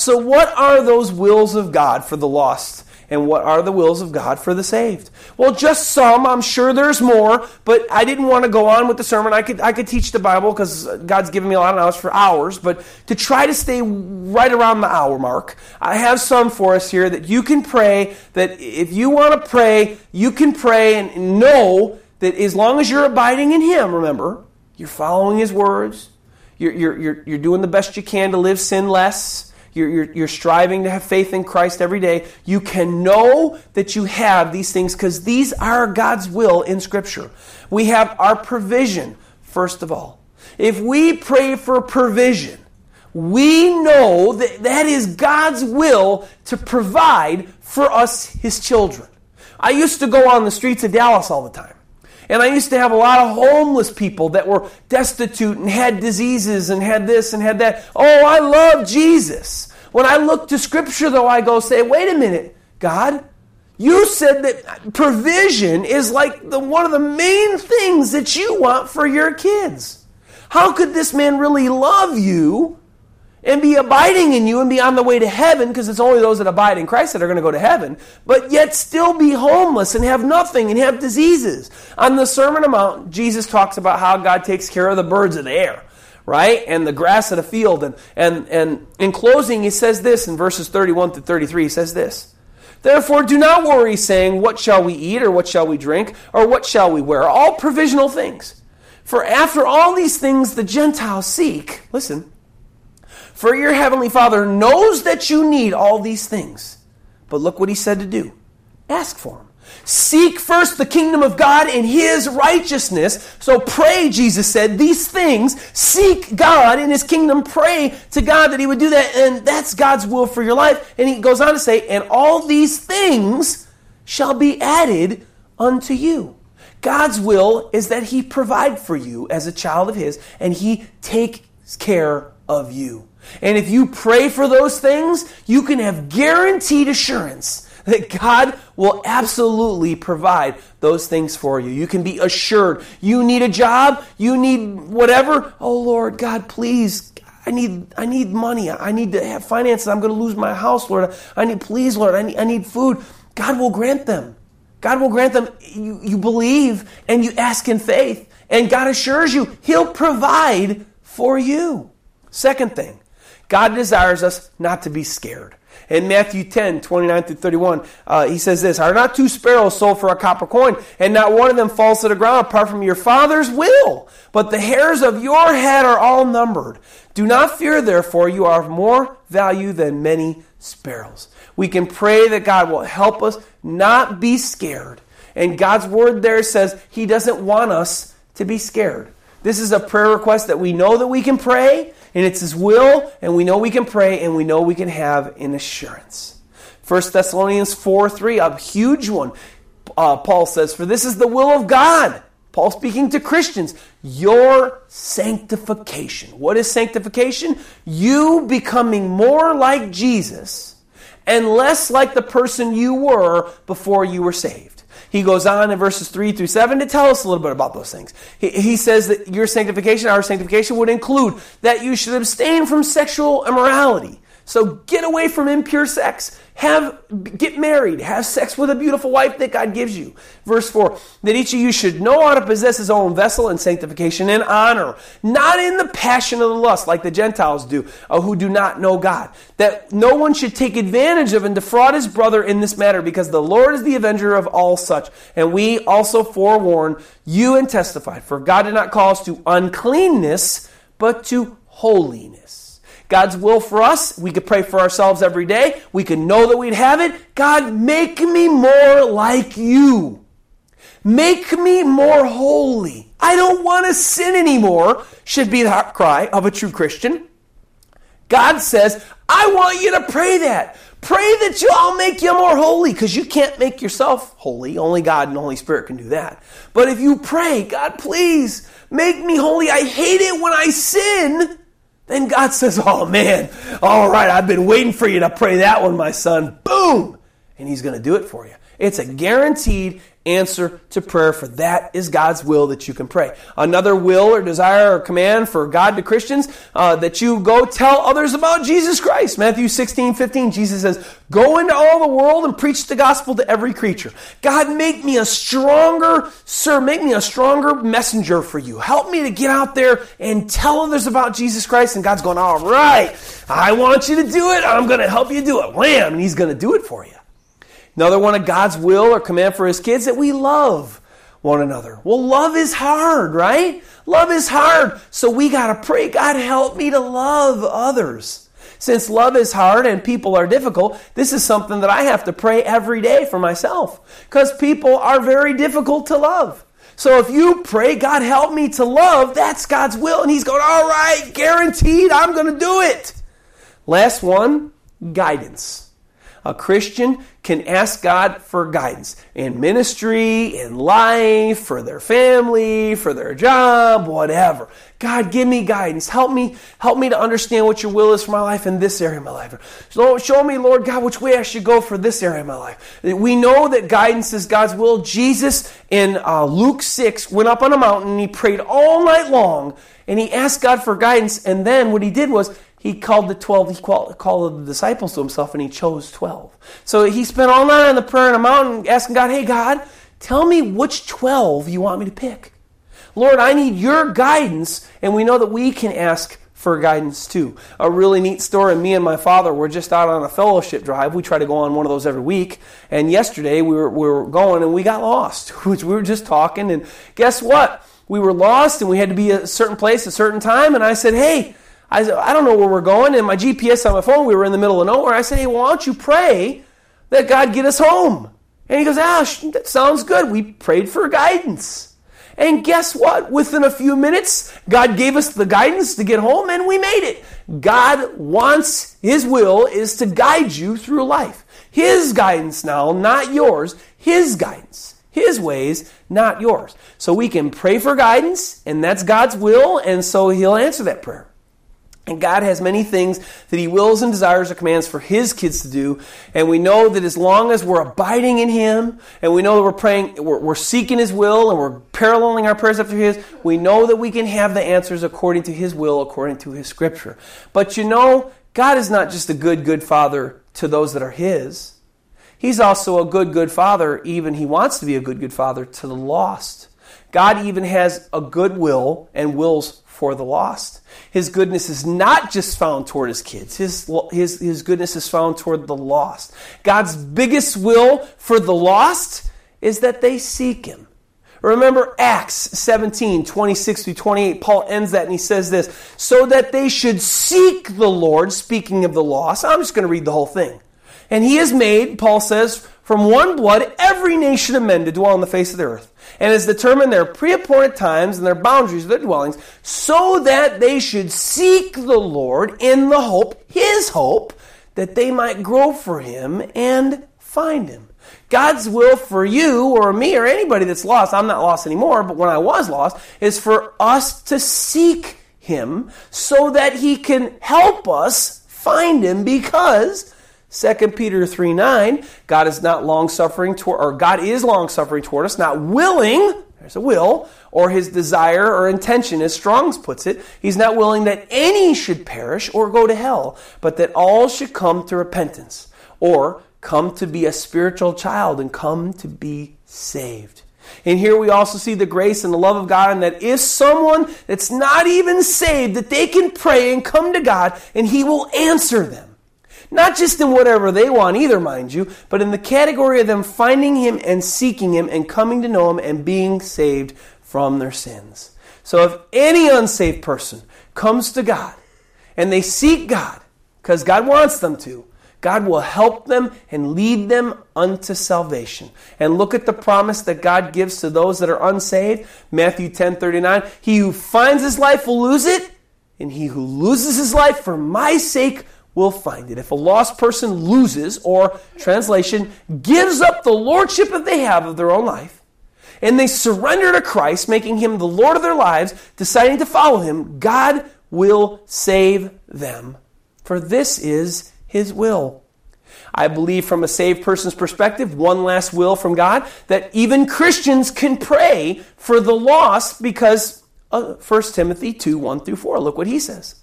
A: So, what are those wills of God for the lost? And what are the wills of God for the saved? Well, just some. I'm sure there's more, but I didn't want to go on with the sermon. I could, I could teach the Bible because God's given me a lot of knowledge for hours, but to try to stay right around the hour mark, I have some for us here that you can pray, that if you want to pray, you can pray and know that as long as you're abiding in Him, remember, you're following His words, you're, you're, you're, you're doing the best you can to live sinless you're, you're, you're, striving to have faith in Christ every day, you can know that you have these things because these are God's will in Scripture. We have our provision, first of all. If we pray for provision, we know that that is God's will to provide for us, His children. I used to go on the streets of Dallas all the time. And I used to have a lot of homeless people that were destitute and had diseases and had this and had that. Oh, I love Jesus. When I look to Scripture, though, I go say, wait a minute, God, you said that provision is like the, one of the main things that you want for your kids. How could this man really love you and be abiding in you and be on the way to heaven, because it's only those that abide in Christ that are going to go to heaven, but yet still be homeless and have nothing and have diseases. On the Sermon on Mount, Jesus talks about how God takes care of the birds of the air, right? And the grass of the field. And, and, and in closing, he says this in verses 31 to 33, he says this. Therefore, do not worry, saying, What shall we eat, or what shall we drink, or what shall we wear? All provisional things. For after all these things the Gentiles seek, listen, for your heavenly Father knows that you need all these things. But look what he said to do ask for them. Seek first the kingdom of God and his righteousness. So pray, Jesus said, these things. Seek God in his kingdom. Pray to God that he would do that. And that's God's will for your life. And he goes on to say, and all these things shall be added unto you. God's will is that he provide for you as a child of his and he takes care of you. And if you pray for those things, you can have guaranteed assurance that God will absolutely provide those things for you. You can be assured. You need a job, you need whatever. Oh Lord, God, please. I need I need money. I need to have finances. I'm going to lose my house, Lord. I need please, Lord. I need, I need food. God will grant them. God will grant them. You, you believe and you ask in faith, and God assures you He'll provide for you. Second thing, God desires us not to be scared. In Matthew 10, 29 through 31, uh, he says this Are not two sparrows sold for a copper coin, and not one of them falls to the ground apart from your Father's will? But the hairs of your head are all numbered. Do not fear, therefore, you are of more value than many sparrows. We can pray that God will help us not be scared. And God's word there says He doesn't want us to be scared. This is a prayer request that we know that we can pray and it's His will, and we know we can pray, and we know we can have an assurance. 1 Thessalonians 4 3, a huge one. Uh, Paul says, For this is the will of God. Paul speaking to Christians, your sanctification. What is sanctification? You becoming more like Jesus and less like the person you were before you were saved. He goes on in verses 3 through 7 to tell us a little bit about those things. He, he says that your sanctification, our sanctification, would include that you should abstain from sexual immorality. So get away from impure sex have get married, have sex with a beautiful wife that God gives you. Verse 4 that each of you should know how to possess his own vessel in sanctification and honor, not in the passion of the lust like the Gentiles do, uh, who do not know God. That no one should take advantage of and defraud his brother in this matter, because the Lord is the avenger of all such. And we also forewarn you and testify, for God did not call us to uncleanness, but to holiness. God's will for us. We could pray for ourselves every day. We could know that we'd have it. God, make me more like you. Make me more holy. I don't want to sin anymore, should be the cry of a true Christian. God says, I want you to pray that. Pray that you, I'll make you more holy because you can't make yourself holy. Only God and Holy Spirit can do that. But if you pray, God, please make me holy. I hate it when I sin. Then God says, Oh man, all right, I've been waiting for you to pray that one, my son. Boom! And He's going to do it for you. It's a guaranteed answer to prayer, for that is God's will that you can pray. Another will or desire or command for God to Christians uh, that you go tell others about Jesus Christ. Matthew 16, 15, Jesus says, Go into all the world and preach the gospel to every creature. God, make me a stronger, sir, make me a stronger messenger for you. Help me to get out there and tell others about Jesus Christ. And God's going, All right, I want you to do it. I'm going to help you do it. Wham! And He's going to do it for you. Another one of God's will or command for his kids that we love one another. Well, love is hard, right? Love is hard. So we got to pray, God, help me to love others. Since love is hard and people are difficult, this is something that I have to pray every day for myself because people are very difficult to love. So if you pray, God, help me to love, that's God's will. And He's going, all right, guaranteed, I'm going to do it. Last one guidance. A Christian can ask God for guidance in ministry, in life, for their family, for their job, whatever. God, give me guidance. Help me, help me to understand what your will is for my life in this area of my life. So show me, Lord God, which way I should go for this area of my life. We know that guidance is God's will. Jesus in uh, Luke 6 went up on a mountain and he prayed all night long and he asked God for guidance. And then what he did was he called the 12, he called, the disciples to himself, and he chose 12. So he spent all night on the prayer in a mountain asking God, hey, God, tell me which 12 you want me to pick. Lord, I need your guidance, and we know that we can ask for guidance too. A really neat story. Me and my father were just out on a fellowship drive. We try to go on one of those every week. And yesterday we were, we were going and we got lost. Which we were just talking. And guess what? We were lost and we had to be at a certain place a certain time. And I said, Hey, I said, I don't know where we're going. And my GPS on my phone, we were in the middle of nowhere. I said, hey, why don't you pray that God get us home? And he goes, ah, that sounds good. We prayed for guidance. And guess what? Within a few minutes, God gave us the guidance to get home and we made it. God wants, His will is to guide you through life. His guidance now, not yours. His guidance. His ways, not yours. So we can pray for guidance, and that's God's will, and so He'll answer that prayer. And God has many things that He wills and desires or commands for His kids to do. And we know that as long as we're abiding in Him, and we know that we're praying, we're, we're, seeking His will, and we're paralleling our prayers after His, we know that we can have the answers according to His will, according to His Scripture. But you know, God is not just a good, good Father to those that are His. He's also a good, good Father, even He wants to be a good, good Father to the lost. God even has a good will and wills for the lost. His goodness is not just found toward his kids. His, his, his goodness is found toward the lost. God's biggest will for the lost is that they seek him. Remember Acts 17, 26 through 28. Paul ends that and he says this so that they should seek the Lord, speaking of the lost. I'm just going to read the whole thing. And he has made, Paul says, from one blood every nation of men to dwell on the face of the earth, and has determined their pre-appointed times and their boundaries of their dwellings, so that they should seek the Lord in the hope, his hope, that they might grow for him and find him. God's will for you or me or anybody that's lost, I'm not lost anymore, but when I was lost, is for us to seek him so that he can help us find him because 2 Peter 3 9, God is not long suffering toward, or God is long suffering toward us, not willing, there's a will, or his desire or intention, as Strong's puts it. He's not willing that any should perish or go to hell, but that all should come to repentance, or come to be a spiritual child and come to be saved. And here we also see the grace and the love of God, and that if someone that's not even saved, that they can pray and come to God, and He will answer them. Not just in whatever they want either, mind you, but in the category of them finding Him and seeking Him and coming to know Him and being saved from their sins. So if any unsaved person comes to God and they seek God, because God wants them to, God will help them and lead them unto salvation. And look at the promise that God gives to those that are unsaved. Matthew 10 39. He who finds his life will lose it, and he who loses his life for my sake will find it. If a lost person loses, or translation, gives up the lordship that they have of their own life, and they surrender to Christ, making him the Lord of their lives, deciding to follow him, God will save them. For this is his will. I believe, from a saved person's perspective, one last will from God, that even Christians can pray for the lost because uh, 1 Timothy 2 1 through 4. Look what he says.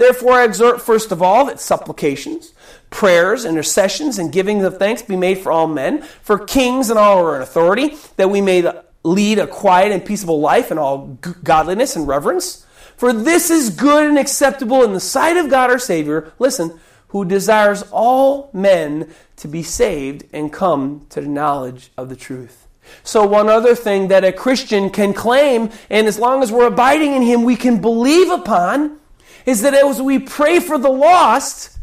A: Therefore, I exhort first of all that supplications, prayers, intercessions, and givings of thanks be made for all men, for kings and all who are in authority, that we may lead a quiet and peaceable life in all godliness and reverence. For this is good and acceptable in the sight of God our Savior, listen, who desires all men to be saved and come to the knowledge of the truth. So, one other thing that a Christian can claim, and as long as we're abiding in Him, we can believe upon, is that as we pray for the lost,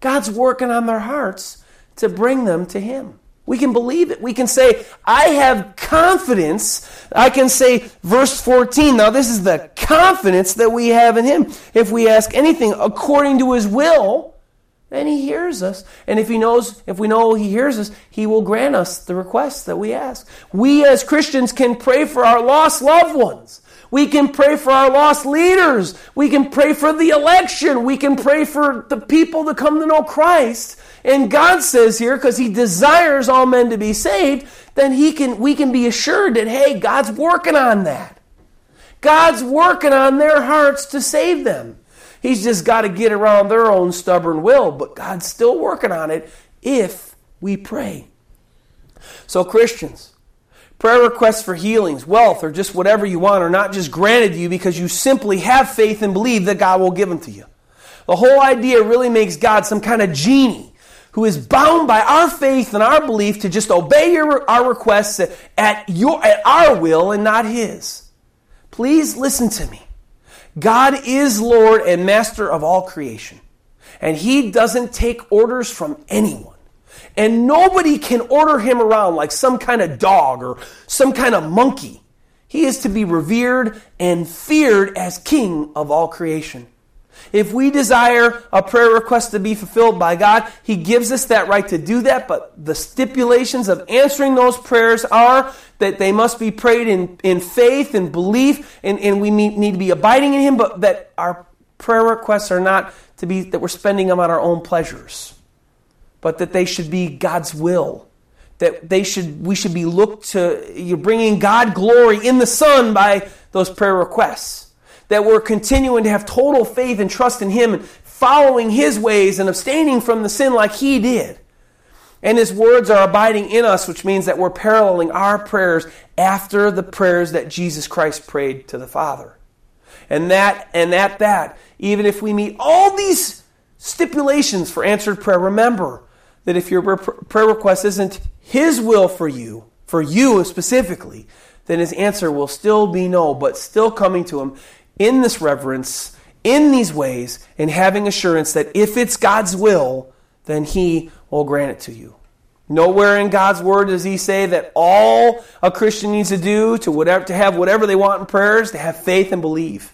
A: God's working on their hearts to bring them to Him. We can believe it. We can say, I have confidence. I can say, verse 14, now this is the confidence that we have in Him. If we ask anything according to His will, then He hears us. And if He knows, if we know He hears us, He will grant us the requests that we ask. We as Christians can pray for our lost loved ones. We can pray for our lost leaders. We can pray for the election. We can pray for the people to come to know Christ. And God says here, because He desires all men to be saved, then He can we can be assured that hey, God's working on that. God's working on their hearts to save them. He's just got to get around their own stubborn will, but God's still working on it if we pray. So, Christians, Prayer requests for healings, wealth, or just whatever you want are not just granted to you because you simply have faith and believe that God will give them to you. The whole idea really makes God some kind of genie who is bound by our faith and our belief to just obey your, our requests at, your, at our will and not His. Please listen to me. God is Lord and Master of all creation, and He doesn't take orders from anyone. And nobody can order him around like some kind of dog or some kind of monkey. He is to be revered and feared as king of all creation. If we desire a prayer request to be fulfilled by God, He gives us that right to do that, but the stipulations of answering those prayers are that they must be prayed in, in faith and belief, and, and we need to be abiding in Him, but that our prayer requests are not to be that we're spending them on our own pleasures but that they should be God's will. That they should, we should be looked to, you're bringing God glory in the Son by those prayer requests. That we're continuing to have total faith and trust in Him and following His ways and abstaining from the sin like He did. And His words are abiding in us, which means that we're paralleling our prayers after the prayers that Jesus Christ prayed to the Father. And that, and at that, even if we meet all these stipulations for answered prayer, remember, that if your prayer request isn't His will for you, for you specifically, then His answer will still be no, but still coming to Him in this reverence, in these ways, and having assurance that if it's God's will, then He will grant it to you. Nowhere in God's word does he say that all a Christian needs to do to whatever to have whatever they want in prayers, to have faith and believe.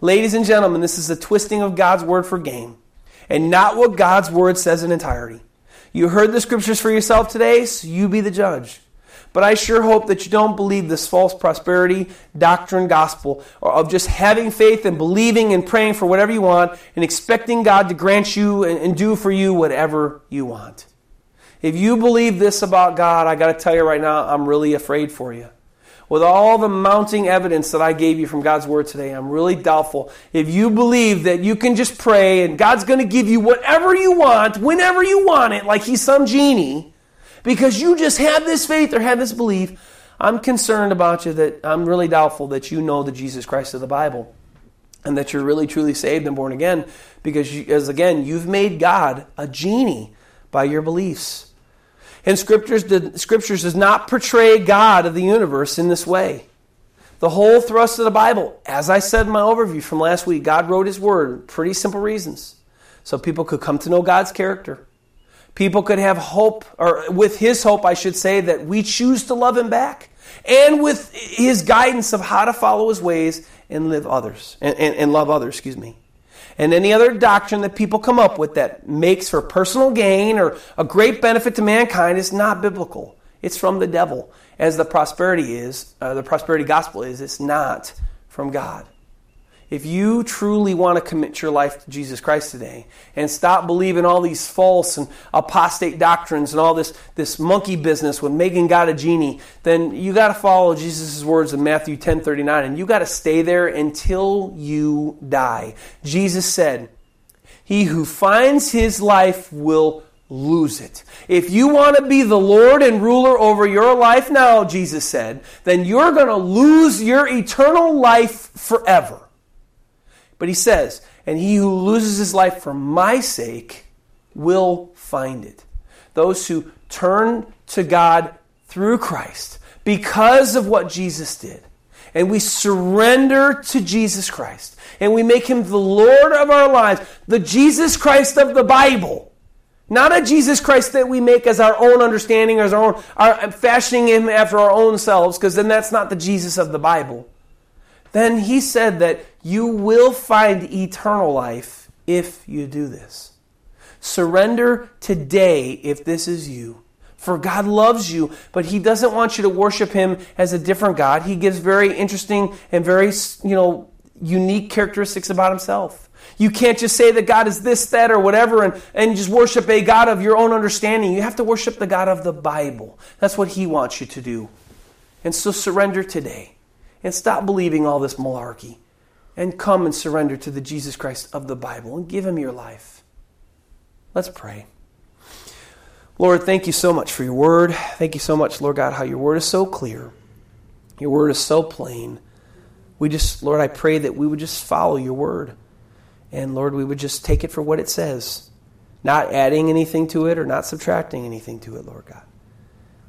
A: Ladies and gentlemen, this is a twisting of God's word for gain and not what God's word says in entirety. You heard the scriptures for yourself today, so you be the judge. But I sure hope that you don't believe this false prosperity doctrine gospel of just having faith and believing and praying for whatever you want and expecting God to grant you and, do for you whatever you want. If you believe this about God, I got to tell you right now, I'm really afraid for you. With all the mounting evidence that I gave you from God's Word today, I'm really doubtful. If you believe that you can just pray and God's going to give you whatever you want, whenever you want it, like He's some genie, because you just have this faith or have this belief, I'm concerned about you that I'm really doubtful that you know the Jesus Christ of the Bible and that you're really truly saved and born again because, you, as again, you've made God a genie by your beliefs. And scriptures, did, scriptures does not portray God of the universe in this way. The whole thrust of the Bible, as I said in my overview from last week, God wrote His Word, pretty simple reasons. So people could come to know God's character. People could have hope, or with His hope, I should say, that we choose to love Him back. And with His guidance of how to follow His ways and live others, and, and, and love others, excuse me and any other doctrine that people come up with that makes for personal gain or a great benefit to mankind is not biblical. It's from the devil, as the prosperity is, uh, the prosperity gospel is. It's not from God. If you truly want to commit your life to Jesus Christ today and stop believing all these false and apostate doctrines and all this, this monkey business with making God a genie, then you got to follow Jesus' words in Matthew 10 39 and you got to stay there until you die. Jesus said, He who finds his life will lose it. If you want to be the Lord and ruler over your life now, Jesus said, then you're going to lose your eternal life forever. But he says, and he who loses his life for my sake will find it. Those who turn to God through Christ because of what Jesus did. And we surrender to Jesus Christ. And we make him the Lord of our lives, the Jesus Christ of the Bible. Not a Jesus Christ that we make as our own understanding, as our own, our, fashioning him after our own selves, because then that's not the Jesus of the Bible then he said that you will find eternal life if you do this. Surrender today if this is you. For God loves you, but He doesn't want you to worship Him as a different God. He gives very interesting and very, you know, unique characteristics about Himself. You can't just say that God is this, that, or whatever and, and just worship a God of your own understanding. You have to worship the God of the Bible. That's what He wants you to do. And so surrender today and stop believing all this malarkey and come and surrender to the Jesus Christ of the Bible and give him your life. Let's pray. Lord, thank you so much for your word. Thank you so much, Lord God, how your word is so clear. Your word is so plain. We just, Lord, I pray that we would just follow your word. And Lord, we would just take it for what it says, not adding anything to it or not subtracting anything to it, Lord God.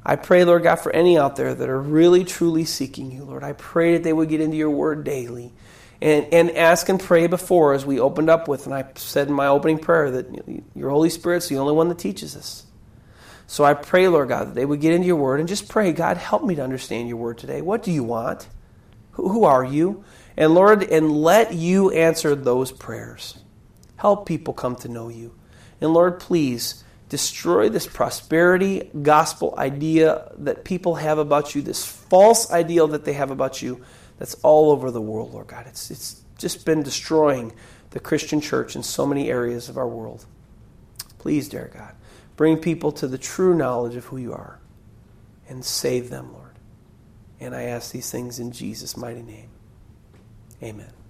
A: I pray, Lord God, for any out there that are really, truly seeking you, Lord. I pray that they would get into your word daily and, and ask and pray before, as we opened up with. And I said in my opening prayer that your Holy Spirit's the only one that teaches us. So I pray, Lord God, that they would get into your word and just pray, God, help me to understand your word today. What do you want? Who, who are you? And Lord, and let you answer those prayers. Help people come to know you. And Lord, please destroy this prosperity gospel idea that people have about you, this false ideal that they have about you that's all over the world, Lord God. It's, it's just been destroying the Christian church in so many areas of our world. Please, dear God, bring people to the true knowledge of who you are and save them, Lord. And I ask these things in Jesus' mighty name. Amen.